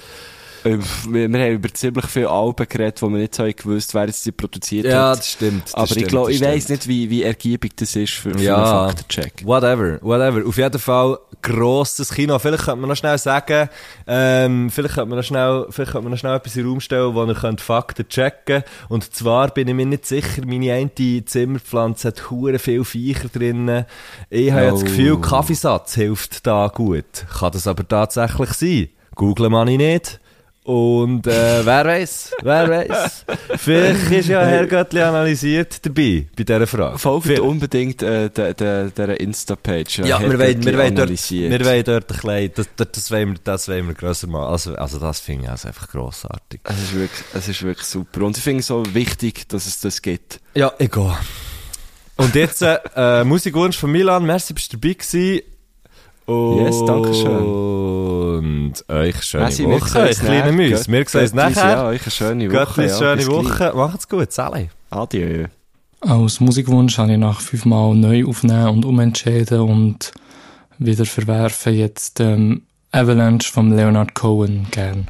Äh, wir, wir haben über ziemlich viele Alben geredet, wo wir nicht so gewusst wer jetzt die produziert Ja, hat. das stimmt. Das Aber stimmt, ich glaube, ich weiss nicht, wie, wie ergiebig das ist für, für Ja. einen Faktencheck. Whatever, whatever. Auf jeden Fall grosses Kino. Vielleicht könnte man noch schnell sagen, ähm, vielleicht könnte man noch schnell, vielleicht könnte man noch schnell etwas in den Raum stellen, wo ihr könnt Fakten checken Und zwar bin ich mir nicht sicher, meine eine Zimmerpflanze hat hure viel Viecher drinnen. Ich habe Oh. jetzt das Gefühl, Kaffeesatz hilft da gut. Kann das aber tatsächlich sein? Google man ich nicht. Und äh, wer weiß, wer weiß. Vielleicht ist ja Herr Göttli analysiert dabei, bei dieser Frage. Folgt Vielleicht. unbedingt äh, der, der, der Insta-Page. Ja, wir wollen, wir, wollen dort, wir wollen dort ein bisschen, das, das, das, wollen wir, das wollen wir grösser machen. Also, also das finde ich also einfach grossartig. Es ist, wirklich, es ist wirklich super. Und ich finde es so wichtig, dass es das gibt. Ja, ich gehe. Und jetzt, äh, äh, Musikwunsch von Milan, merci, bist du dabei gewesen. Und Yes, danke schön. Und euch schöne Messi, wir Woche, sehen euch uns kleine. Müsse. Wir sehen uns nachher. Ja, euch eine schöne Woche. Göttlis, ja, schöne. Woche. Macht's gut, Sally. Adieu. Als Musikwunsch habe ich nach fünfmal neu aufnehmen und umentschieden und wieder verwerfen jetzt ähm, Avalanche vom Leonard Cohen gern.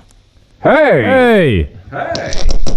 Hey! Du, du,